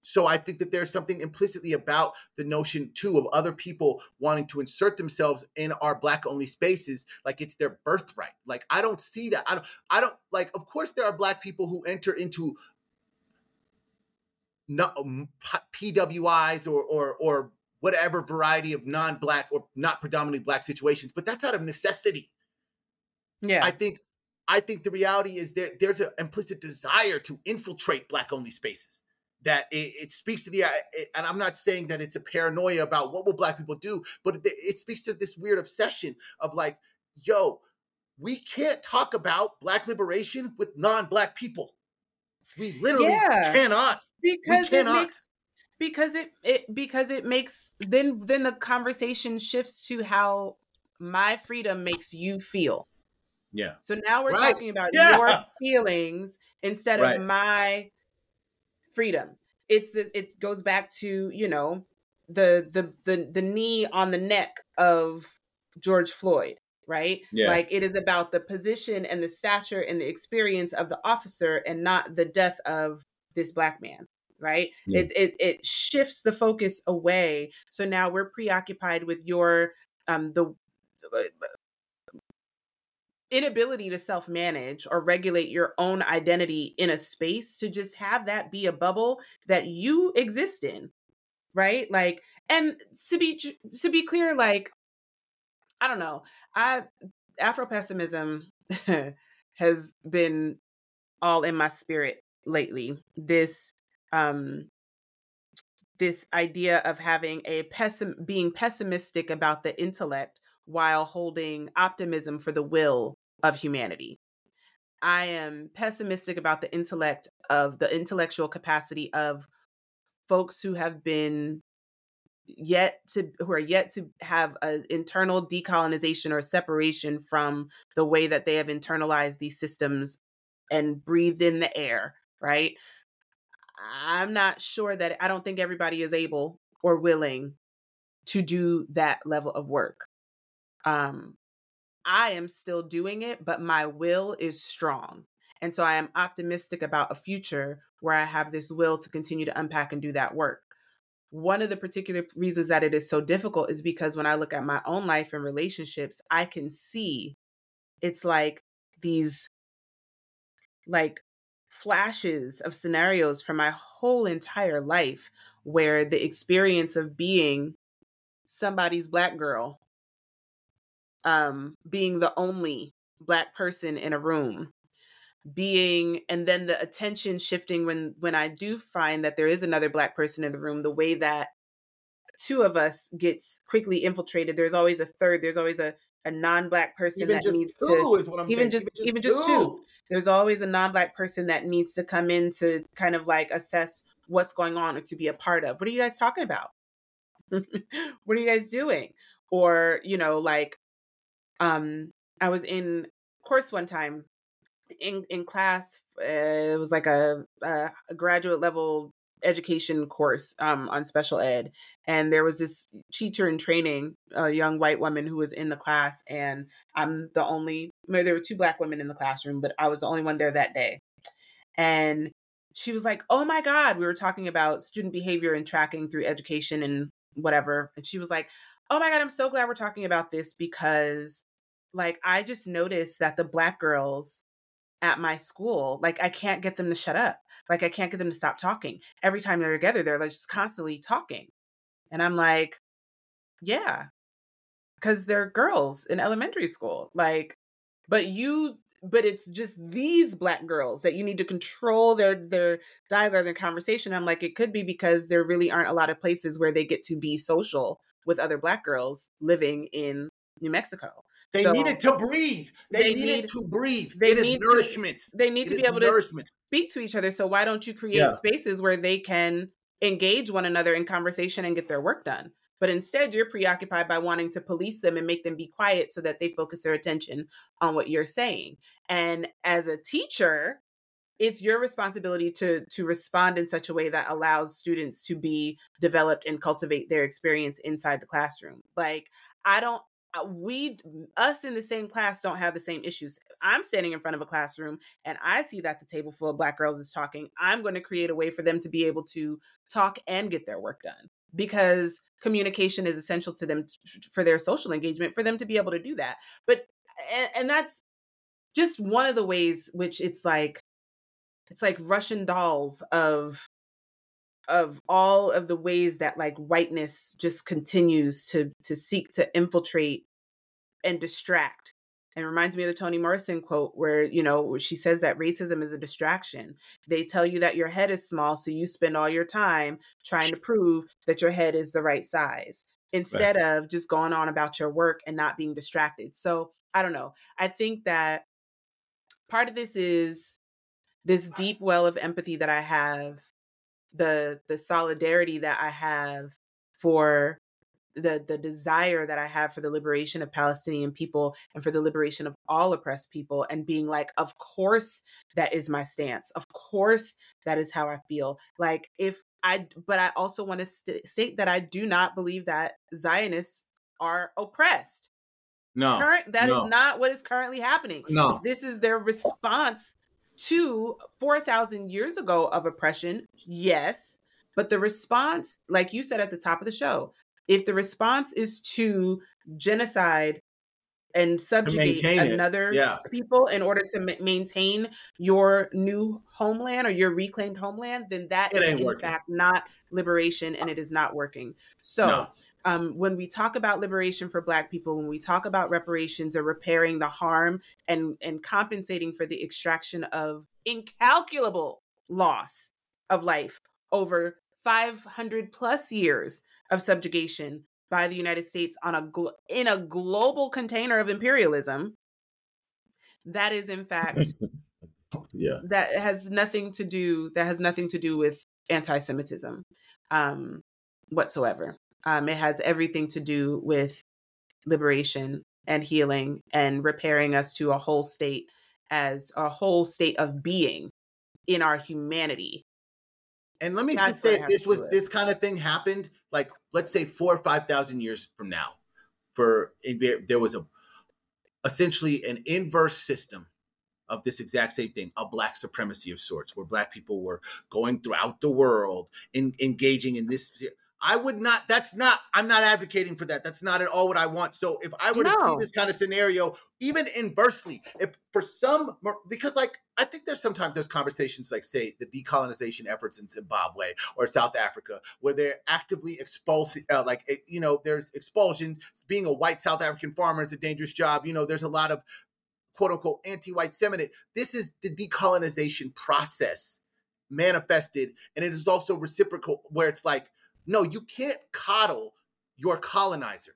So I think that there's something implicitly about the notion too of other people wanting to insert themselves in our black only spaces like it's their birthright. Like I don't see that. I don't I don't like of course there are black people who enter into not um, PWIs or or or whatever variety of non-black or not predominantly black situations, but that's out of necessity. Yeah. I think I think the reality is that there's an implicit desire to infiltrate black only spaces. That it, it speaks to the, and I'm not saying that it's a paranoia about what will black people do, but it, it speaks to this weird obsession of like, yo, we can't talk about black liberation with non-black people. We literally yeah, cannot. Because cannot. it makes because it it because it makes then then the conversation shifts to how my freedom makes you feel. Yeah. So now we're right. talking about yeah. your feelings instead right. of my freedom. It's the, it goes back to, you know, the the the the knee on the neck of George Floyd, right? Yeah. Like it is about the position and the stature and the experience of the officer and not the death of this black man right yeah. it, it it shifts the focus away so now we're preoccupied with your um the inability to self manage or regulate your own identity in a space to just have that be a bubble that you exist in right? Like and to be to be clear like i don't know i afro pessimism has been all in my spirit lately. This um this idea of having a pessim being pessimistic about the intellect while holding optimism for the will of humanity. I am pessimistic about the intellect of the intellectual capacity of folks who have been yet to who are yet to have an internal decolonization or separation from the way that they have internalized these systems and breathed in the air, right? I'm not sure that I don't think everybody is able or willing to do that level of work. Um, I am still doing it, but my will is strong. And so I am optimistic about a future where I have this will to continue to unpack and do that work. One of the particular reasons that it is so difficult is because when I look at my own life and relationships, I can see it's like these like flashes of scenarios from my whole entire life where the experience of being somebody's black girl um being the only black person in a room being and then the attention shifting when when i do find that there is another black person in the room the way that two of us gets quickly infiltrated there's always a third there's always a a non-black person even that needs to is what I'm even saying. just even just, even just two. there's always a non-black person that needs to come in to kind of like assess what's going on or to be a part of. What are you guys talking about? What are you guys doing? Or you know like um i was in course one time in in class uh, it was like a, a, graduate level education course um, on special ed and there was this teacher in training a young white woman who was in the class and i'm the only there were two black women in the classroom but i was the only one there that day. And she was like oh my god we were talking about student behavior and tracking through education and whatever and she was like oh my god i'm so glad we're talking about this because like i just noticed that the black girls at my school like i can't get them to shut up like i can't get them to stop talking. Every time they're together they're like just constantly talking. And i'm like yeah. Because they're girls in elementary school like but you but it's just these black girls that you need to control their their dialogue their conversation. I'm like it could be because there really aren't a lot of places where they get to be social with other black girls living in new mexico they so needed to breathe. They, they needed need, to breathe. They it need nourishment. To, they need it to be able nourishment. to speak to each other. So why don't you create yeah. spaces where they can engage one another in conversation and get their work done? But instead, you're preoccupied by wanting to police them and make them be quiet so that they focus their attention on what you're saying. And as a teacher, it's your responsibility to to respond in such a way that allows students to be developed and cultivate their experience inside the classroom. Like I don't Uh, we us in the same class don't have the same issues. I'm standing in front of a classroom and i see that the table full of black girls is talking. I'm going to create a way for them to be able to talk and get their work done because communication is essential to them t- for their social engagement for them to be able to do that. But and, and that's just one of the ways which it's like it's like russian dolls of of all of the ways that like whiteness just continues to to seek to infiltrate and distract and reminds me of the Toni Morrison quote where you know she says that racism is a distraction. They tell you that your head is small so you spend all your time trying to prove that your head is the right size instead right. of just going on about your work and not being distracted. So, I don't know. I think that part of this is this deep well of empathy that I have the the solidarity that I have for the the desire that I have for the liberation of Palestinian people and for the liberation of all oppressed people and being like of course that is my stance. Of course that is how I feel. Like if I but I also want to st- state that I do not believe that Zionists are oppressed. No Current, that no. is not what is currently happening. No. This is their response to 4000 years ago of oppression yes but the response like you said at the top of the show if the response is to genocide and subjugate another yeah. people in order to ma- maintain your new homeland or your reclaimed homeland, then that is in working. fact not liberation and it is not working. So, no. Um, when we talk about liberation for Black people, when we talk about reparations or repairing the harm and, and compensating for the extraction of incalculable loss of life over 500 plus years of subjugation by the United States on a glo- in a global container of imperialism that is in fact yeah. that has nothing to do that has nothing to do with anti-semitism um whatsoever um it has everything to do with liberation and healing and repairing us to a whole state as a whole state of being in our humanity. And let me That's just say, this was this kind of thing happened, like let's say four or five thousand years from now, for there was a essentially an inverse system of this exact same thing, a black supremacy of sorts, where black people were going throughout the world in, engaging in this I would not, that's not, I'm not advocating for that. That's not at all what I want. So if I were no. to see this kind of scenario, even inversely, if for some, because like, I think there's sometimes there's conversations like, say, the decolonization efforts in Zimbabwe or South Africa, where they're actively expulsing, uh, like, eh, you know, there's expulsions. Being a white South African farmer is a dangerous job. You know, there's a lot of quote unquote anti white sentiment. This is the decolonization process manifested. And it is also reciprocal, where it's like, no, you can't coddle your colonizer.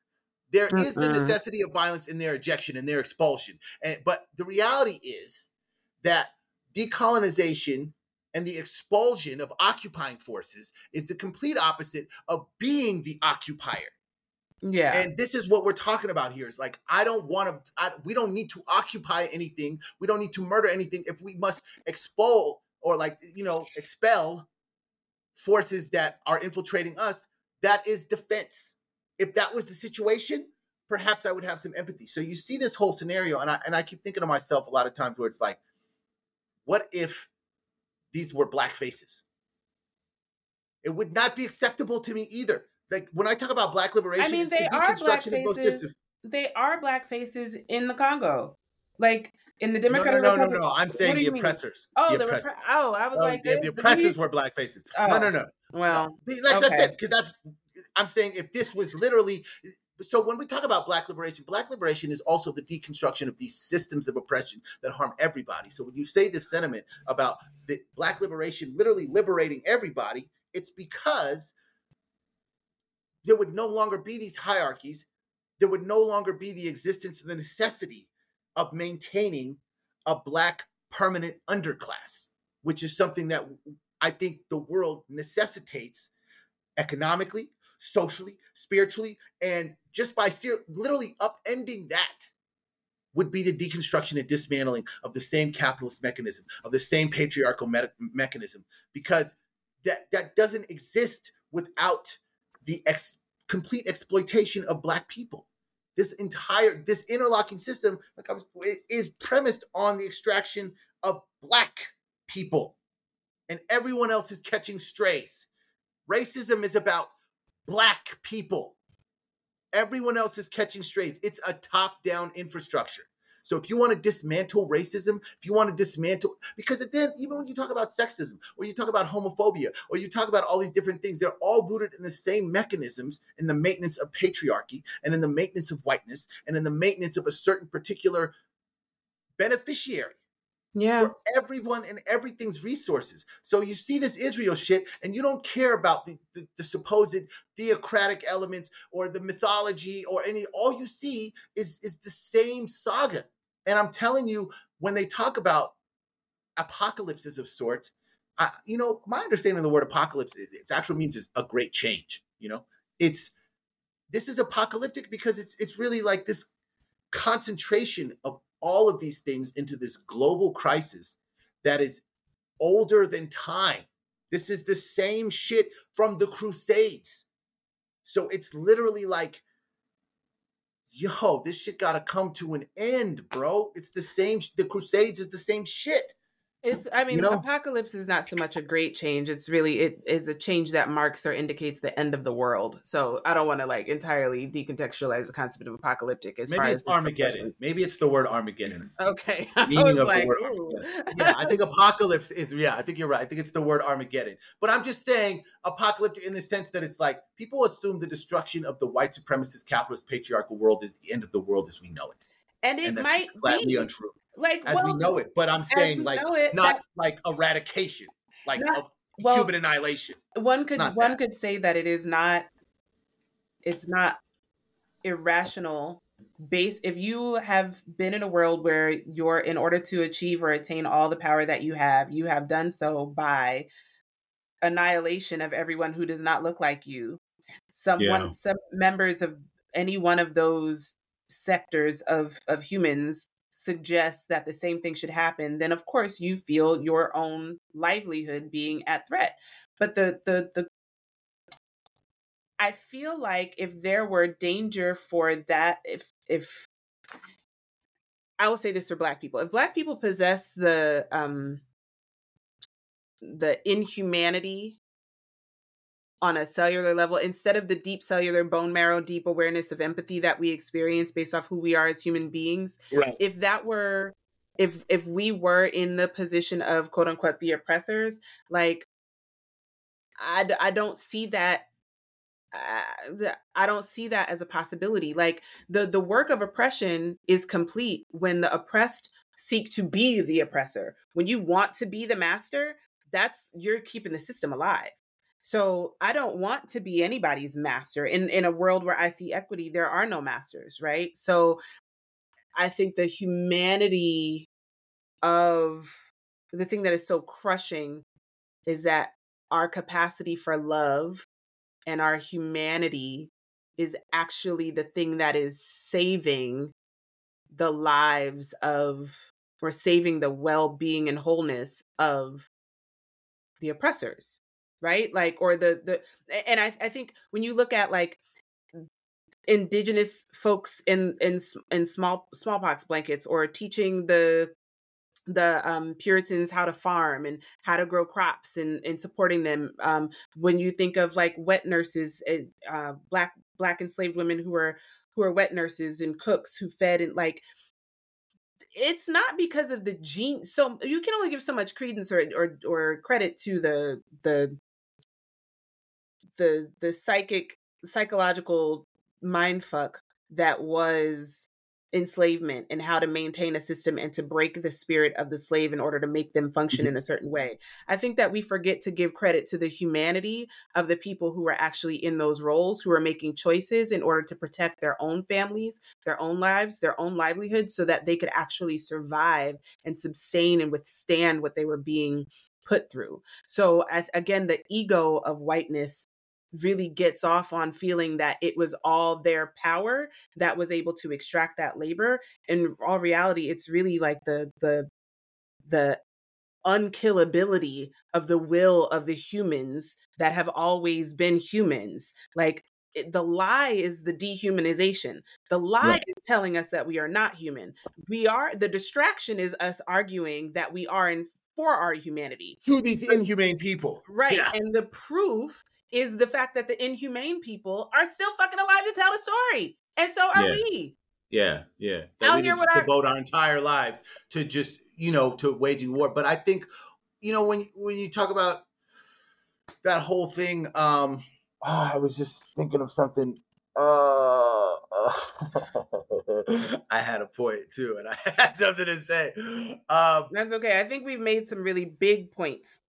There mm is the necessity of violence in their ejection and their expulsion. And but the reality is that decolonization and the expulsion of occupying forces is the complete opposite of being the occupier. Yeah. And this is what we're talking about here. Is like I don't want to. we don't need to occupy anything. We don't need to murder anything. If we must expel or like you know expel forces that are infiltrating us, that is defense. If that was the situation, perhaps I would have some empathy. So you see this whole scenario, and I and I keep thinking to myself a lot of times where it's like, what if these were black faces? It would not be acceptable to me either. Like when I talk about black liberation, I mean, they the are black faces. They are black faces in the Congo. Like in the Democratic no, no, no, no, no. I'm saying the oppressors. Mean? Oh, the, oppressors. Repre- oh, I was oh, like, the, the oppressors were black faces. Oh. No, no, no. Well, no. like okay. I said, because that's I'm saying if this was literally so when we talk about black liberation, black liberation is also the deconstruction of these systems of oppression that harm everybody. So when you say this sentiment about the black liberation literally liberating everybody, it's because there would no longer be these hierarchies. There would no longer be the existence of the necessity of maintaining a black permanent underclass, which is something that I think the world necessitates economically, socially, spiritually, and just by literally upending that would be the deconstruction and dismantling of the same capitalist mechanism, of the same patriarchal me- mechanism, because that that doesn't exist without the ex- complete exploitation of black people this entire this interlocking system like i was is premised on the extraction of black people. And everyone else is catching strays. Racism is about black people. Everyone else is catching strays. It's a top down infrastructure so if you want to dismantle racism, if you want to dismantle, because then even when you talk about sexism or you talk about homophobia or you talk about all these different things, they're all rooted in the same mechanisms in the maintenance of patriarchy and in the maintenance of whiteness and in the maintenance of a certain particular beneficiary yeah. for everyone and everything's resources. So you see this Israel shit, and you don't care about the, the, the, supposed theocratic elements or the mythology or any. All you see is is the same saga. And I'm telling you, when they talk about apocalypses of sorts, I, you know, my understanding of the word apocalypse, it, its actual means is a great change. You know, it's this is apocalyptic because it's it's really like this concentration of all of these things into this global crisis that is older than time. This is the same shit from the Crusades. So it's literally like, yo, this shit gotta come to an end, bro. It's the same. The Crusades is the same shit. It's I mean, you know? apocalypse is not so much a great change. It's really it is a change that marks or indicates the end of the world. So I don't want to like entirely decontextualize the concept of apocalyptic as Maybe far it's as Armageddon. Maybe it's the word Armageddon. Okay. Meaning of like, the word Yeah, I think apocalypse is yeah, I think you're right. I think it's the word Armageddon. But I'm just saying apocalyptic in the sense that it's like people assume the destruction of the white supremacist capitalist patriarchal world is the end of the world as we know it. And it and might flatly be. untrue like as well, we know it. But I'm saying like it, not that, like eradication, like not, well, human annihilation. One could one that. could say that it is not. It's not irrational base if you have been in a world where you're in order to achieve or attain all the power that you have you have done so by annihilation of everyone who does not look like you someone yeah. some members of any one of those sectors of of humans suggests that the same thing should happen, then of course you feel your own livelihood being at threat. But the the the I feel like if there were danger for that, if if I will say this for black people, if black people possess the um the inhumanity on a cellular level instead of the deep cellular bone marrow deep awareness of empathy that we experience based off who we are as human beings right. if that were if if we were in the position of quote unquote the oppressors like i i don't see that uh, I don't see that as a possibility. Like the the work of oppression is complete when the oppressed seek to be the oppressor. When you want to be the master, that's you're keeping the system alive. So I don't want to be anybody's master. In in a world where I see equity, there are no masters, right? So I think the humanity of the thing that is so crushing is that our capacity for love and our humanity is actually the thing that is saving the lives of or saving the well-being and wholeness of the oppressors right like or the the and i i think when you look at like indigenous folks in in in small smallpox blankets or teaching the the um, Puritans how to farm and how to grow crops and, and supporting them. Um, when you think of like wet nurses, eh, uh, black black enslaved women who are who are wet nurses and cooks who fed and like it's not because of the gene. So you can only give so much credence or or, or credit to the the the the psychic psychological mindfuck that was enslavement and how to maintain a system and to break the spirit of the slave in order to make them function mm-hmm. in a certain way. I think that we forget to give credit to the humanity of the people who are actually in those roles, who are making choices in order to protect their own families, their own lives, their own livelihoods, so that they could actually survive and sustain and withstand what they were being put through. So, again, the ego of whiteness really gets off on feeling that it was all their power that was able to extract that labor in all reality it's really like the the the unkillability of the will of the humans that have always been humans. Like it, the lie is the dehumanization. The lie right. is telling us that we are not human. We are the distraction is us arguing that we are in for our humanity. These inhumane people. Right yeah. and the proof is the fact that the inhumane people are still fucking alive to tell the story. And so are yeah. we. Yeah, yeah. That Out we here with our- devote our entire lives to just, you know, to waging war. But I think, you know, when when you talk about that whole thing, um, oh, I was just thinking of something. Uh, uh I had a point too, and I had something to say. Um, That's okay. I think we've made some really big points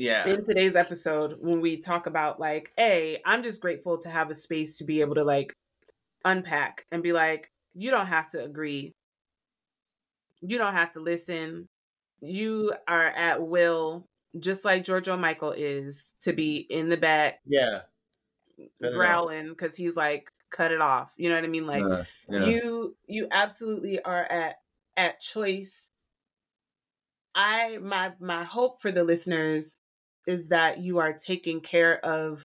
yeah in today's episode when we talk about like a i'm just grateful to have a space to be able to like unpack and be like you don't have to agree you don't have to listen you are at will just like George Michael is to be in the back yeah growling because he's like cut it off. You know what I mean? Like uh, yeah. you you absolutely are at at choice. I my my hope for the listeners is that you are taking care of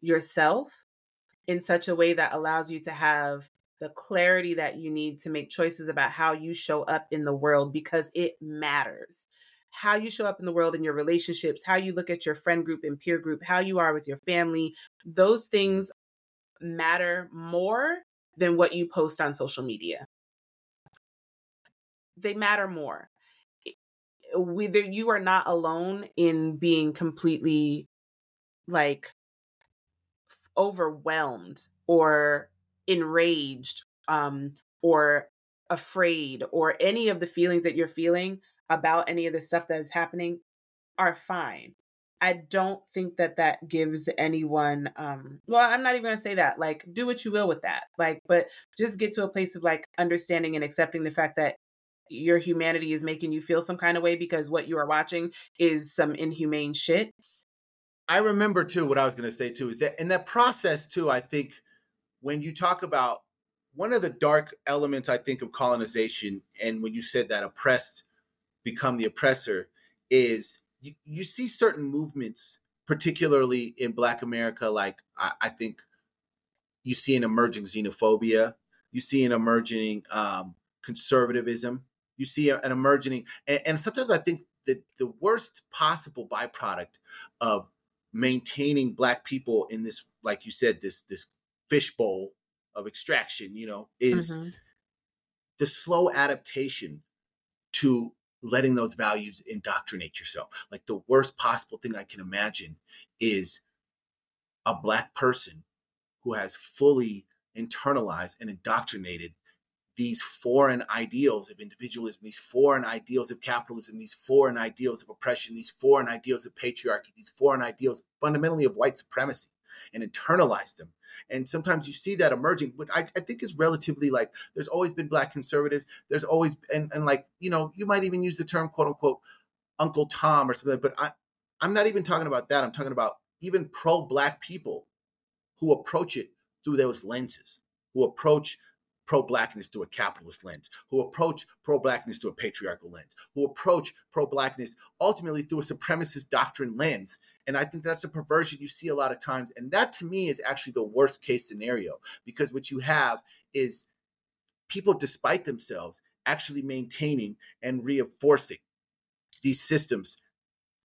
yourself in such a way that allows you to have the clarity that you need to make choices about how you show up in the world because it matters. How you show up in the world in your relationships, how you look at your friend group and peer group, how you are with your family, those things matter more than what you post on social media. They matter more. Whether you are not alone in being completely like overwhelmed or enraged um, or afraid or any of the feelings that you're feeling about any of the stuff that is happening are fine. I don't think that that gives anyone um well I'm not even going to say that like do what you will with that like but just get to a place of like understanding and accepting the fact that your humanity is making you feel some kind of way because what you are watching is some inhumane shit? I remember too what I was going to say too is that in that process too, I think when you talk about one of the dark elements, I think of colonization, and when you said that oppressed become the oppressor, is you, you see certain movements, particularly in Black America, like I, I think you see an emerging xenophobia, you see an emerging um, conservatism, you see an emerging, and, and sometimes I think that the worst possible byproduct of maintaining black people in this like you said this this fishbowl of extraction you know is mm-hmm. the slow adaptation to letting those values indoctrinate yourself like the worst possible thing i can imagine is a black person who has fully internalized and indoctrinated these foreign ideals of individualism, these foreign ideals of capitalism, these foreign ideals of oppression, these foreign ideals of patriarchy, these foreign ideals fundamentally of white supremacy and internalize them. And sometimes you see that emerging, but I, I, think is relatively like there's always been black conservatives. There's always and, and like, you know, you might even use the term quote unquote Uncle Tom or something, but I, I'm not even talking about that. I'm talking about even pro-black people who approach it through those lenses, who approach pro blackness through a capitalist lens, who approach pro blackness through a patriarchal lens, who approach pro blackness ultimately through a supremacist doctrine lens. And I think that's a perversion you see a lot of times. And that to me is actually the worst case scenario because what you have is people, despite themselves, actually maintaining and reinforcing these systems.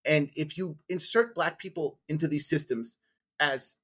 And if you insert Black people into these systems as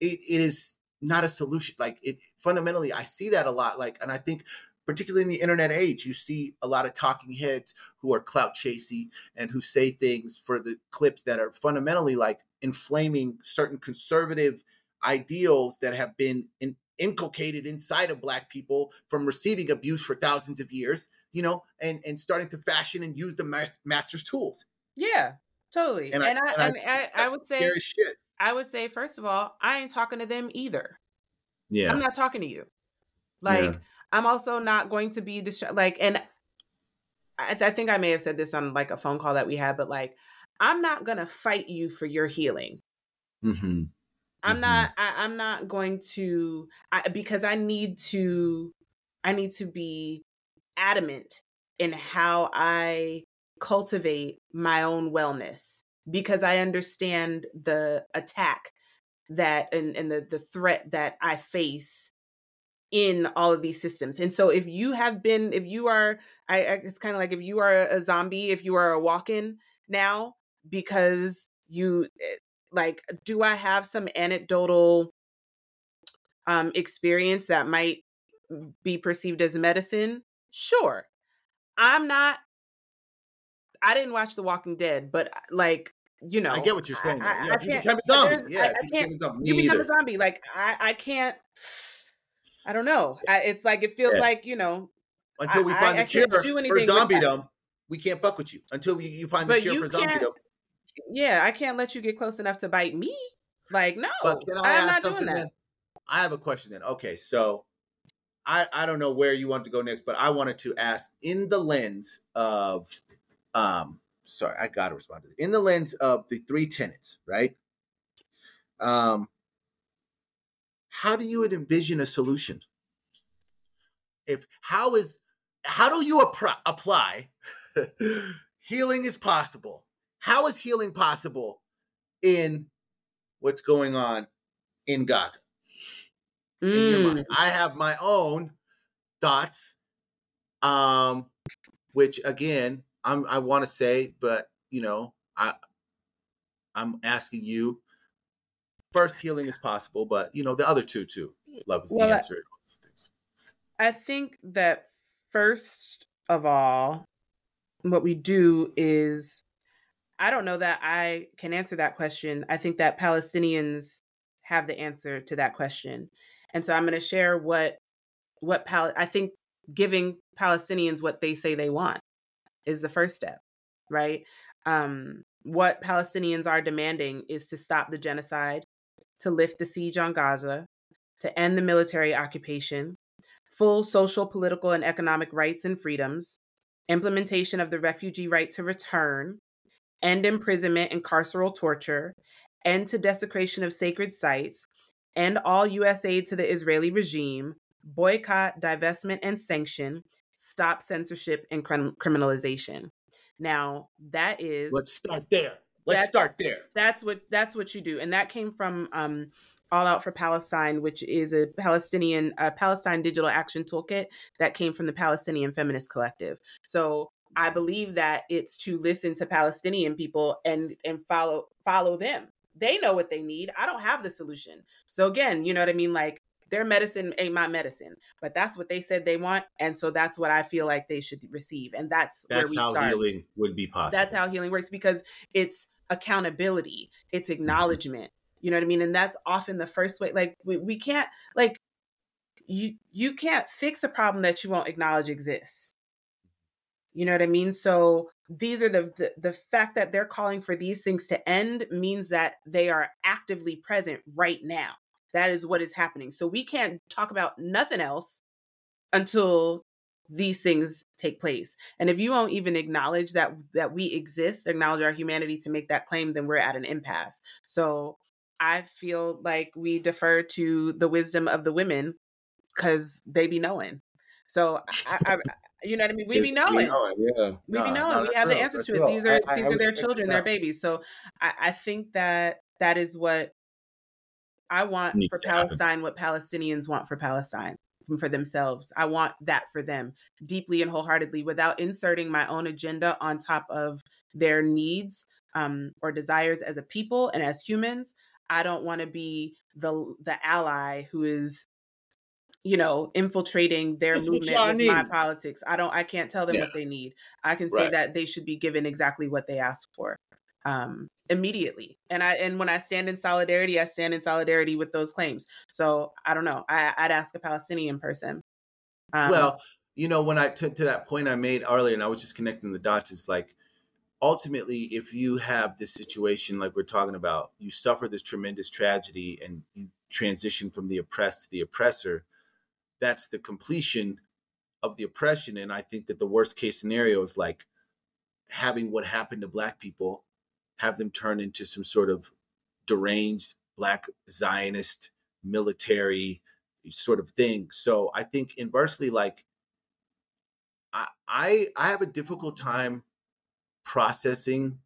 it, it is not a solution. Like it fundamentally, I see that a lot. Like, and I think particularly in the internet age, you see a lot of talking heads who are clout chasing and who say things for the clips that are fundamentally like inflaming certain conservative ideals that have been in, inculcated inside of black people from receiving abuse for thousands of years, you know, and and starting to fashion and use the mas- master's tools. Yeah, totally. And, and I, I, and I, I, I would say shit. I would say, first of all, I ain't talking to them either. Yeah. I'm not talking to you. Like, yeah. I'm also not going to be distracted. Like, and I, th- I think I may have said this on like a phone call that we had, but like, I'm not going to fight you for your healing. Mm-hmm. I'm mm-hmm. not, I, am not going to, I, because I need to, I need to be adamant in how I cultivate my own wellness because I understand the attack that and, and the, the threat that I face in all of these systems. And so if you have been, if you are, I, I it's kind of like if you are a zombie, if you are a walk-in now, because you eh, like, do I have some anecdotal um experience that might be perceived as medicine? Sure. I'm not I didn't watch The Walking Dead, but like you know, I get what you're saying. I, yeah, I, you become a zombie. Yeah, I, I can't. You become a zombie. Like I, I can't. I don't know. I, it's like it feels yeah. like you know. Until we find the cure for zombiedom, we can't fuck with you. Until you, you find but the cure for zombiedom. Yeah, I can't let you get close enough to bite me. Like no, but can I I'm ask something then? I have a question then. Okay, so I I don't know where you want to go next, but I wanted to ask in the lens of um sorry, I got to respond to this. In the lens of the three tenets, right? Um, how do you envision a solution? If how is how do you apply healing is possible? How is healing possible in what's going on in Gaza? Mm. In I have my own thoughts, um, which again, I'm, I want to say, but you know, I, I'm asking you. First, healing is possible, but you know the other two too. Love is well, the answer. I think that first of all, what we do is I don't know that I can answer that question. I think that Palestinians have the answer to that question. And so I'm going to share what what Pal- I think giving Palestinians what they say they want is the first step, right? Um, what Palestinians are demanding is to stop the genocide, to lift the siege on Gaza, to end the military occupation, full social, political, and economic rights and freedoms, implementation of the refugee right to return, end imprisonment and carceral torture, end to desecration of sacred sites, end all U.S. aid to the Israeli regime, boycott, divestment, and sanction, stop censorship and criminalization. Now, that is. Let's start there. Let's start there. That's what that's what you do, and that came from um, all Out for Palestine, which is a Palestinian uh, Palestine digital action toolkit that came from the Palestinian Feminist Collective. So I believe that it's to listen to Palestinian people and and follow follow them. They know what they need. I don't have the solution. So again, you know what I mean? Like their medicine ain't my medicine, but that's what they said they want, and so that's what I feel like they should receive, and that's that's how start. healing would be possible. That's how healing works because it's accountability, it's mm-hmm. acknowledgement, you know what I mean? And that's often the first way. Like we, we can't like you you can't fix a problem that you won't acknowledge exists. You know what I mean? So these are the, the the fact that they're calling for these things to end means that they are actively present right now. That is what is happening. So we can't talk about nothing else until these things take place. And if you won't even acknowledge that that we exist, acknowledge our humanity to make that claim, then we're at an impasse. So I feel like we defer to the wisdom of the women because they be knowing. So I, I, you know what I mean? We be knowing. yeah. We be knowing. No, we have real. the answers to it. These are I, these are their children, their babies. So I, I think that that is what I want for Palestine, happen. what Palestinians want for Palestine for themselves. I want that for them deeply and wholeheartedly without inserting my own agenda on top of their needs um, or desires as a people and as humans. I don't want to be the the ally who is you know infiltrating their movement with my politics. I don't I can't tell them yeah. what they need. I can say that they should be given exactly what they ask for um immediately. And i and when i stand in solidarity i stand in solidarity with those claims. So i don't know. I, would ask a palestinian person. Um, well you know when i took to that point i made earlier and i was just connecting the dots is like ultimately, if you have this situation like we're talking about, you suffer this tremendous tragedy and you transition from the oppressed to the oppressor, that's the completion of the oppression. And I think that the worst case scenario is like having what happened to Black people, have them turn into some sort of deranged Black Zionist military sort of thing. So I think inversely, like, I, I, I have a difficult time processing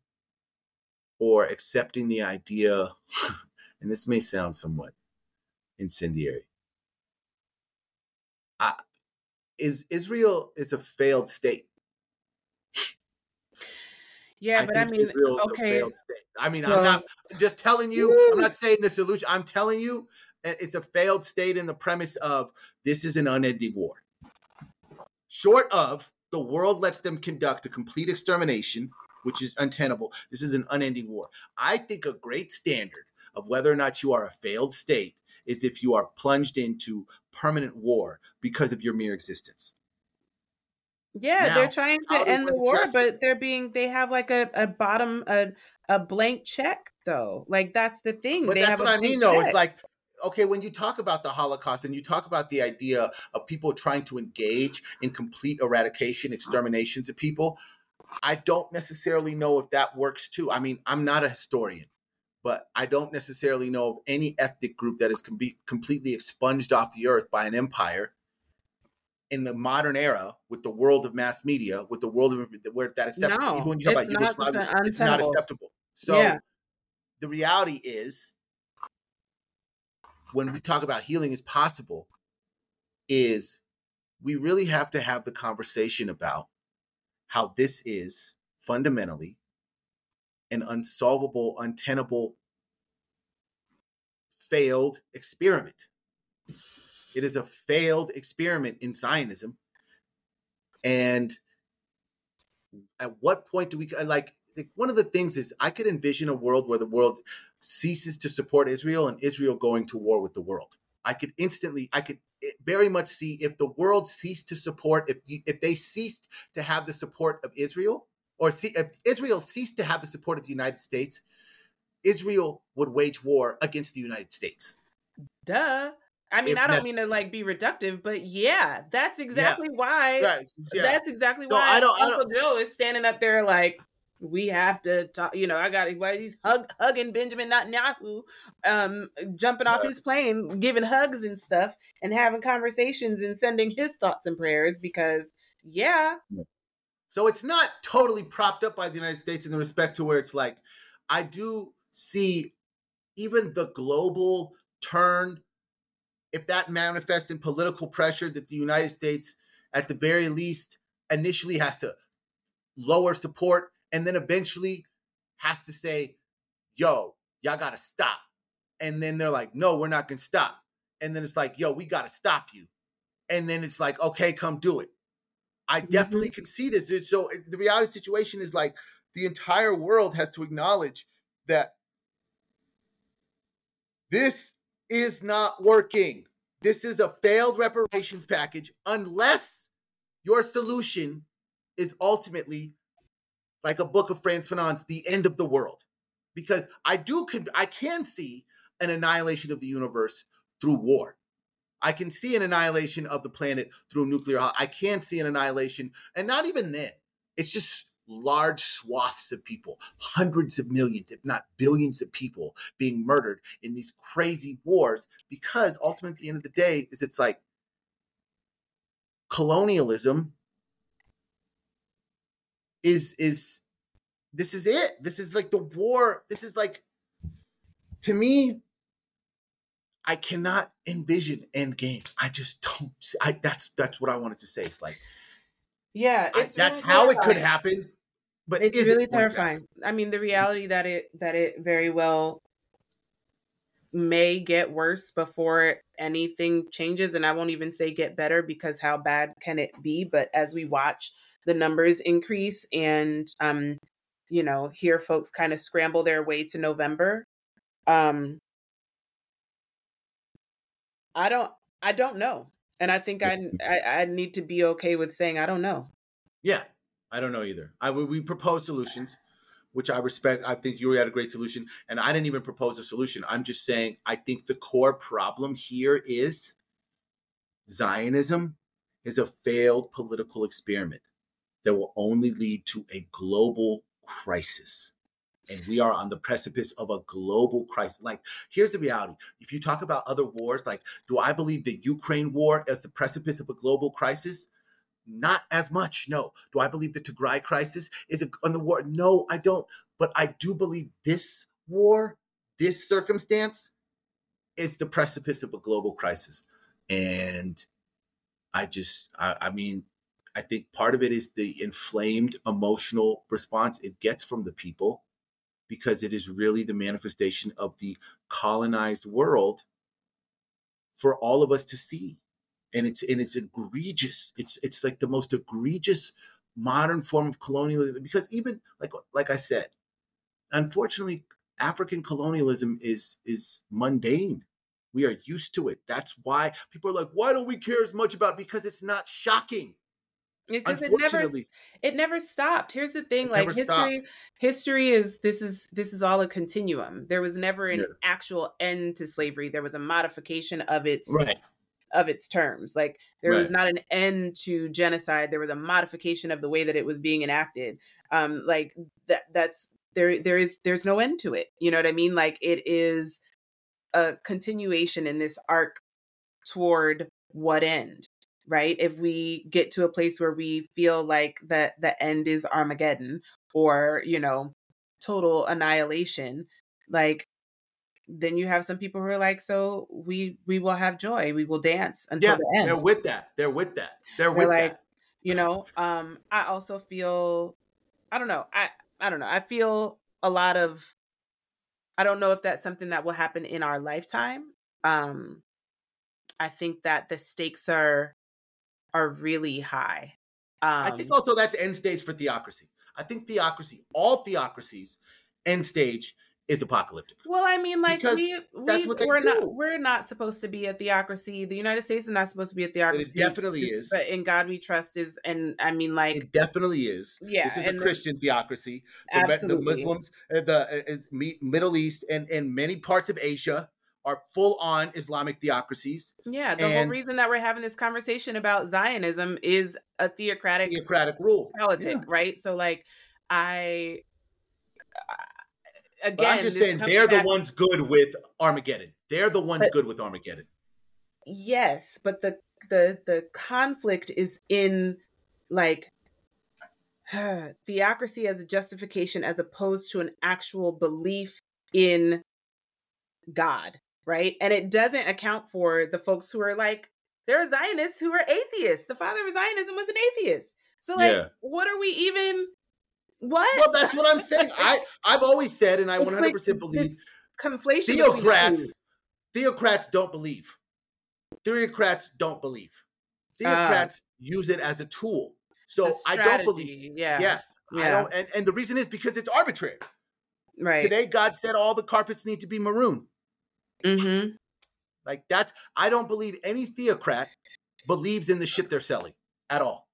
or accepting the idea, and this may sound somewhat incendiary. Is Israel is a failed state. Yeah, I but I mean, okay. a failed state. I mean, so, I'm not just telling you. Woo. I'm not saying the solution. I'm telling you, it's a failed state in the premise of this is an unending war. Short of the world lets them conduct a complete extermination, which is untenable. This is an unending war. I think a great standard of whether or not you are a failed state is if you are plunged into permanent war because of your mere existence. Yeah, now, they're trying to end the war, but they're being they have like a, a bottom a a blank check though. Like that's the thing. But they that's what I mean though. It's like okay, when you talk about the Holocaust and you talk about the idea of people trying to engage in complete eradication, exterminations of people, I don't necessarily know if that works too. I mean, I'm not a historian, but I don't necessarily know of any ethnic group that is com- completely expunged off the earth by an empire in the modern era with the world of mass media, with the world of where that acceptable. No, Even when you talk about Yugoslavia, it's not acceptable. So yeah. the reality is, when we talk about healing is possible, is we really have to have the conversation about how this is fundamentally an unsolvable, untenable, failed experiment. It is a failed experiment in Zionism. And at what point do we like? One of the things is I could envision a world where the world ceases to support Israel and Israel going to war with the world. I could instantly, I could eh, very much see if the world ceased to support, if if they ceased to have the support of Israel, or see, if Israel ceased to have the support of the United States, Israel would wage war against the United States. Duh. I mean, I don't necessary. mean to like be reductive, but yeah, that's exactly yeah. why. Yeah. That's exactly why I don't, Uncle I don't, Joe is standing up there like, we have to talk. You know, I got why he's hug, hugging Benjamin Netanyahu, um, jumping off his plane, giving hugs and stuff, and having conversations and sending his thoughts and prayers because, yeah. So it's not totally propped up by the United States in the respect to where it's like, I do see even the global turn if that manifests in political pressure that the United States, at the very least, initially has to lower support and then eventually has to say, yo, y'all got to stop. And then they're like, no, we're not to stop. And then it's like, yo, we got to stop you. And then it's like, okay, come do it. I definitely mm-hmm. can see this. So the reality situation is like the entire world has to acknowledge that this is not working. This is a failed reparations package unless your solution is ultimately like a book of Frantz Fanon's The End of the World. Because I do I can see an annihilation of the universe through war. I can see an annihilation of the planet through nuclear. I can see an annihilation, and not even then. It's just large swaths of people, hundreds of millions, if not billions of people being murdered in these crazy wars because ultimately at the end of the day is it's like colonialism is is this is it. This is like the war. This is like to me I cannot envision end game. I just don't I that's that's what I wanted to say. It's like yeah, it's I, that's really how it could happen. But it's really it terrifying. I mean, the reality that it that it very well may get worse before anything changes, and I won't even say get better because how bad can it be? But as we watch the numbers increase and um, you know, hear folks kind of scramble their way to November, um, I don't I don't know. And I think I, I, I need to be okay with saying I don't know. Yeah, I don't know either. I we propose solutions, which I respect. I think you had a great solution, and I didn't even propose a solution. I'm just saying I think the core problem here is Zionism is a failed political experiment that will only lead to a global crisis and we are on the precipice of a global crisis. Like, here's the reality. If you talk about other wars, like, do I believe the Ukraine war as the precipice of a global crisis? Not as much, no. Do I believe the Tigray crisis is a, on the war? No, I don't. But I do believe this war, this circumstance, is the precipice of a global crisis. And I just, I, I mean, I think part of it is the inflamed emotional response it gets from the people because it is really the manifestation of the colonized world for all of us to see. And it's and it's egregious. It's it's like the most egregious modern form of colonialism because even like like i said unfortunately african colonialism is is mundane. We are used to it. That's why people are like why don't we care as much about it? because it's not shocking because it never it never stopped. Here's the thing like history stopped. history is this is this is all a continuum. There was never an yeah. actual end to slavery. There was a modification of its right. of its terms. Like there right. was not an end to genocide. There was a modification of the way that it was being enacted. Um like that that's there there is there's no end to it. You know what i mean? Like it is a continuation in this arc toward what end right? If we get to a place where we feel like that the end is armageddon or you know total annihilation like then you have some people who are like so we we will have joy. We will dance until yeah, the end. they're with that. They're with that. They're, they're with like that. you know um i also feel i don't know i i don't know i feel a lot of i don't know if that's something that will happen in our lifetime um i think that the stakes are are really high um, i think um also that's end stage for theocracy I think theocracy, all theocracies, end stage is apocalyptic. Well, I mean, like because we, we we're do. not we're not supposed to be a theocracy. The United States is not supposed to be a theocracy. It definitely is. But in God we trust is, and I mean, like it definitely is. Yeah, this is a Christian the, theocracy. The, absolutely. the Muslims, uh, the uh, is Middle East, and and many parts of Asia are full on Islamic theocracies. Yeah, the whole reason that we're having this conversation about Zionism is a theocratic theocratic rule politic, yeah. right? So like I again but I'm just saying they're the ones good with Armageddon. They're the ones but, good with Armageddon. Yes, but the the the conflict is in like theocracy as a justification as opposed to an actual belief in God right? And it doesn't account for the folks who are like, there are Zionists who are atheists. The father of Zionism was an atheist. So like, yeah. what are we even? What? Well, that's what I'm saying. I I've always said, and I 100 percent believe conflation. Theocrats, theocrats don't believe. Theocrats don't believe. Theocrats uh, use it as a tool. So I don't believe. Yeah. Yes. Yeah. I don't. And, and the reason is because it's arbitrary. Right. Today, God said all the carpets need to be maroon. Mm-hmm. Like that's I don't believe any theocrat believes in the shit they're selling at all.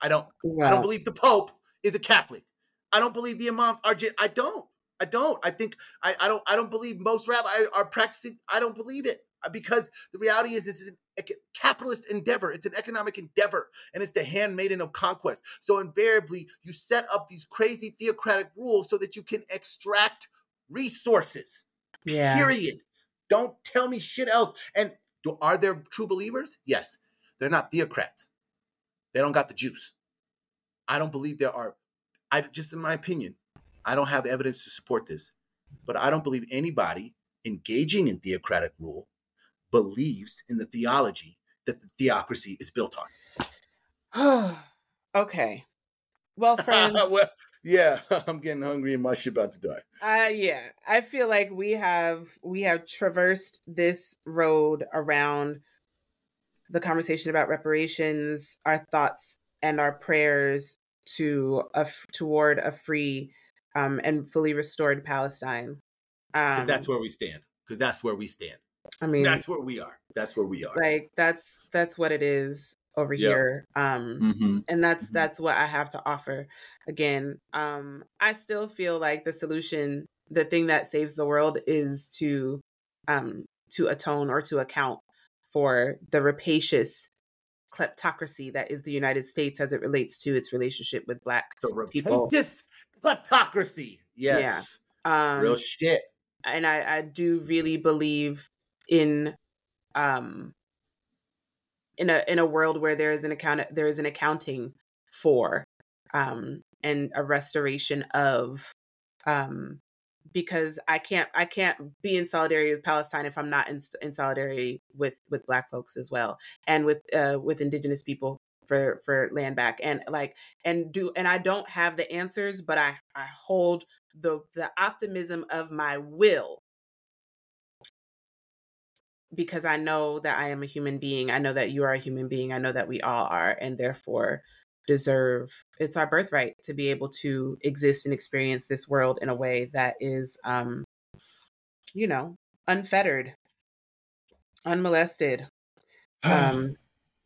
I don't. I don't believe the Pope is a Catholic. I don't believe the imams are. Just, I don't. I don't. I think I, I don't. I don't believe most rabbis are practicing. I don't believe it uh, because the reality is, it's a capitalist endeavor. It's an economic endeavor, and it's the handmaiden of conquest. So invariably, you set up these crazy theocratic rules so that you can extract resources. Yeah. Period. Don't tell me shit else. And do, are there true believers? Yes. They're not theocrats. They don't got the juice. I don't believe there are. I just in my opinion, I don't have evidence to support this, but I don't believe anybody engaging in theocratic rule believes in the theology that the theocracy is built on. okay. Well, friends. well, yeah, I'm getting hungry and my shit about to die. Uh yeah. I feel like we have we have traversed this road around the conversation about reparations, our thoughts and our prayers to a toward a free um, and fully restored Palestine. Because um, that's where we stand. Because that's where we stand. I mean, that's where we are. That's where we are. Like that's that's what it is over yep. here um mm-hmm. and that's mm-hmm. that's what i have to offer again um i still feel like the solution the thing that saves the world is to um to atone or to account for the rapacious kleptocracy that is the united states as it relates to its relationship with black the people this kleptocracy yes yeah. um real shit and i i do really believe in um in a in a world where there is an account there is an accounting for um and a restoration of um because I can't I can't be in solidarity with Palestine if I'm not in, in solidarity with with black folks as well and with uh with indigenous people for for land back and like and do and I don't have the answers but I I hold the the optimism of my will because I know that I am a human being. I know that you are a human being. I know that we all are, and therefore deserve it's our birthright to be able to exist and experience this world in a way that is um you know unfettered unmolested um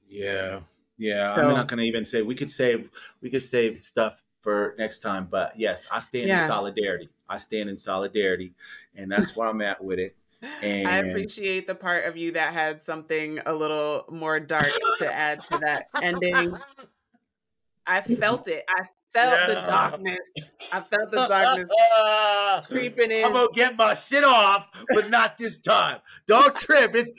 yeah yeah so, i'm not gonna even say we could save we could save stuff for next time but yes i stand yeah. in solidarity i stand in solidarity and that's where i'm at with it and I appreciate the part of you that had something a little more dark to add to that ending. I felt it. I felt yeah. the darkness. I felt the darkness creeping in. I'm gonna get my shit off, but not this time. Don't trip. It's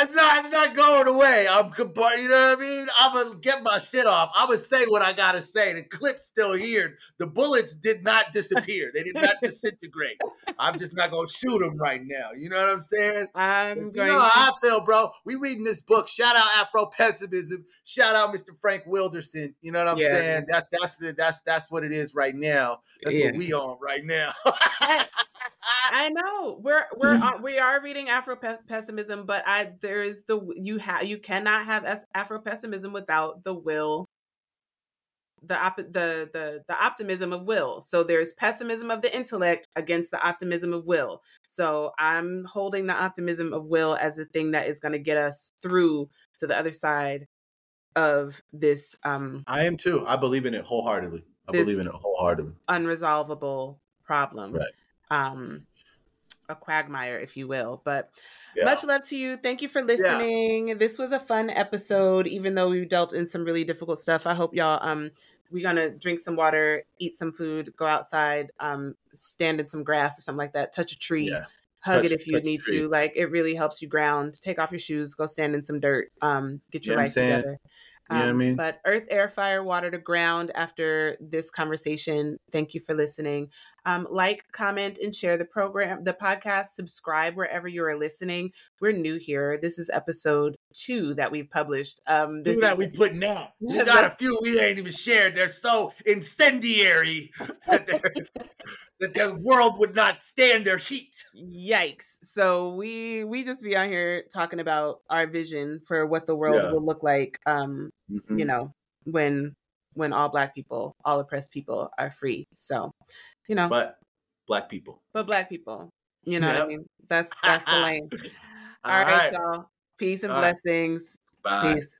it's not, it's not going away. I'm, you know what I mean? I'm gonna get my shit off. I'm gonna say what I gotta say. The clip's still here. The bullets did not disappear. They did not disintegrate. I'm just not gonna shoot them right now. You know what I'm saying? I'm you know how I feel, bro. We reading this book. Shout out Afro pessimism. Shout out Mr. Frank Wilderson. You know what I'm yeah. saying? That's that's the that's that's what it is right now. That's yeah. what we on right now. I know we're we're we are reading Afro pessimism, but I there is the you have you cannot have Afro pessimism without the will, the op- the the the optimism of will. So there's pessimism of the intellect against the optimism of will. So I'm holding the optimism of will as the thing that is going to get us through to the other side of this. Um, I am too. I believe in it wholeheartedly. I believe in it wholeheartedly. Unresolvable problem. Right. Um, a quagmire, if you will. But yeah. much love to you. Thank you for listening. Yeah. This was a fun episode, even though we dealt in some really difficult stuff. I hope y'all um we're gonna drink some water, eat some food, go outside, um, stand in some grass or something like that, touch a tree. Yeah. Hug touch, it if you need to. Like it really helps you ground. Take off your shoes, go stand in some dirt, um, get your life together. Um, you know what I mean? But earth, air, fire, water to ground after this conversation. Thank you for listening. Um, like, comment, and share the program, the podcast. Subscribe wherever you are listening. We're new here. This is episode two that we've published. Um, this that we putting out. We got a few we ain't even shared. They're so incendiary that, that the world would not stand their heat. Yikes! So we we just be out here talking about our vision for what the world yeah. will look like. Um, mm-hmm. you know, when when all black people, all oppressed people are free. So you know. But black people. But black people. You know yep. what I mean? That's that's the lane. All, all right, right, y'all. Peace and all blessings. Right. Peace.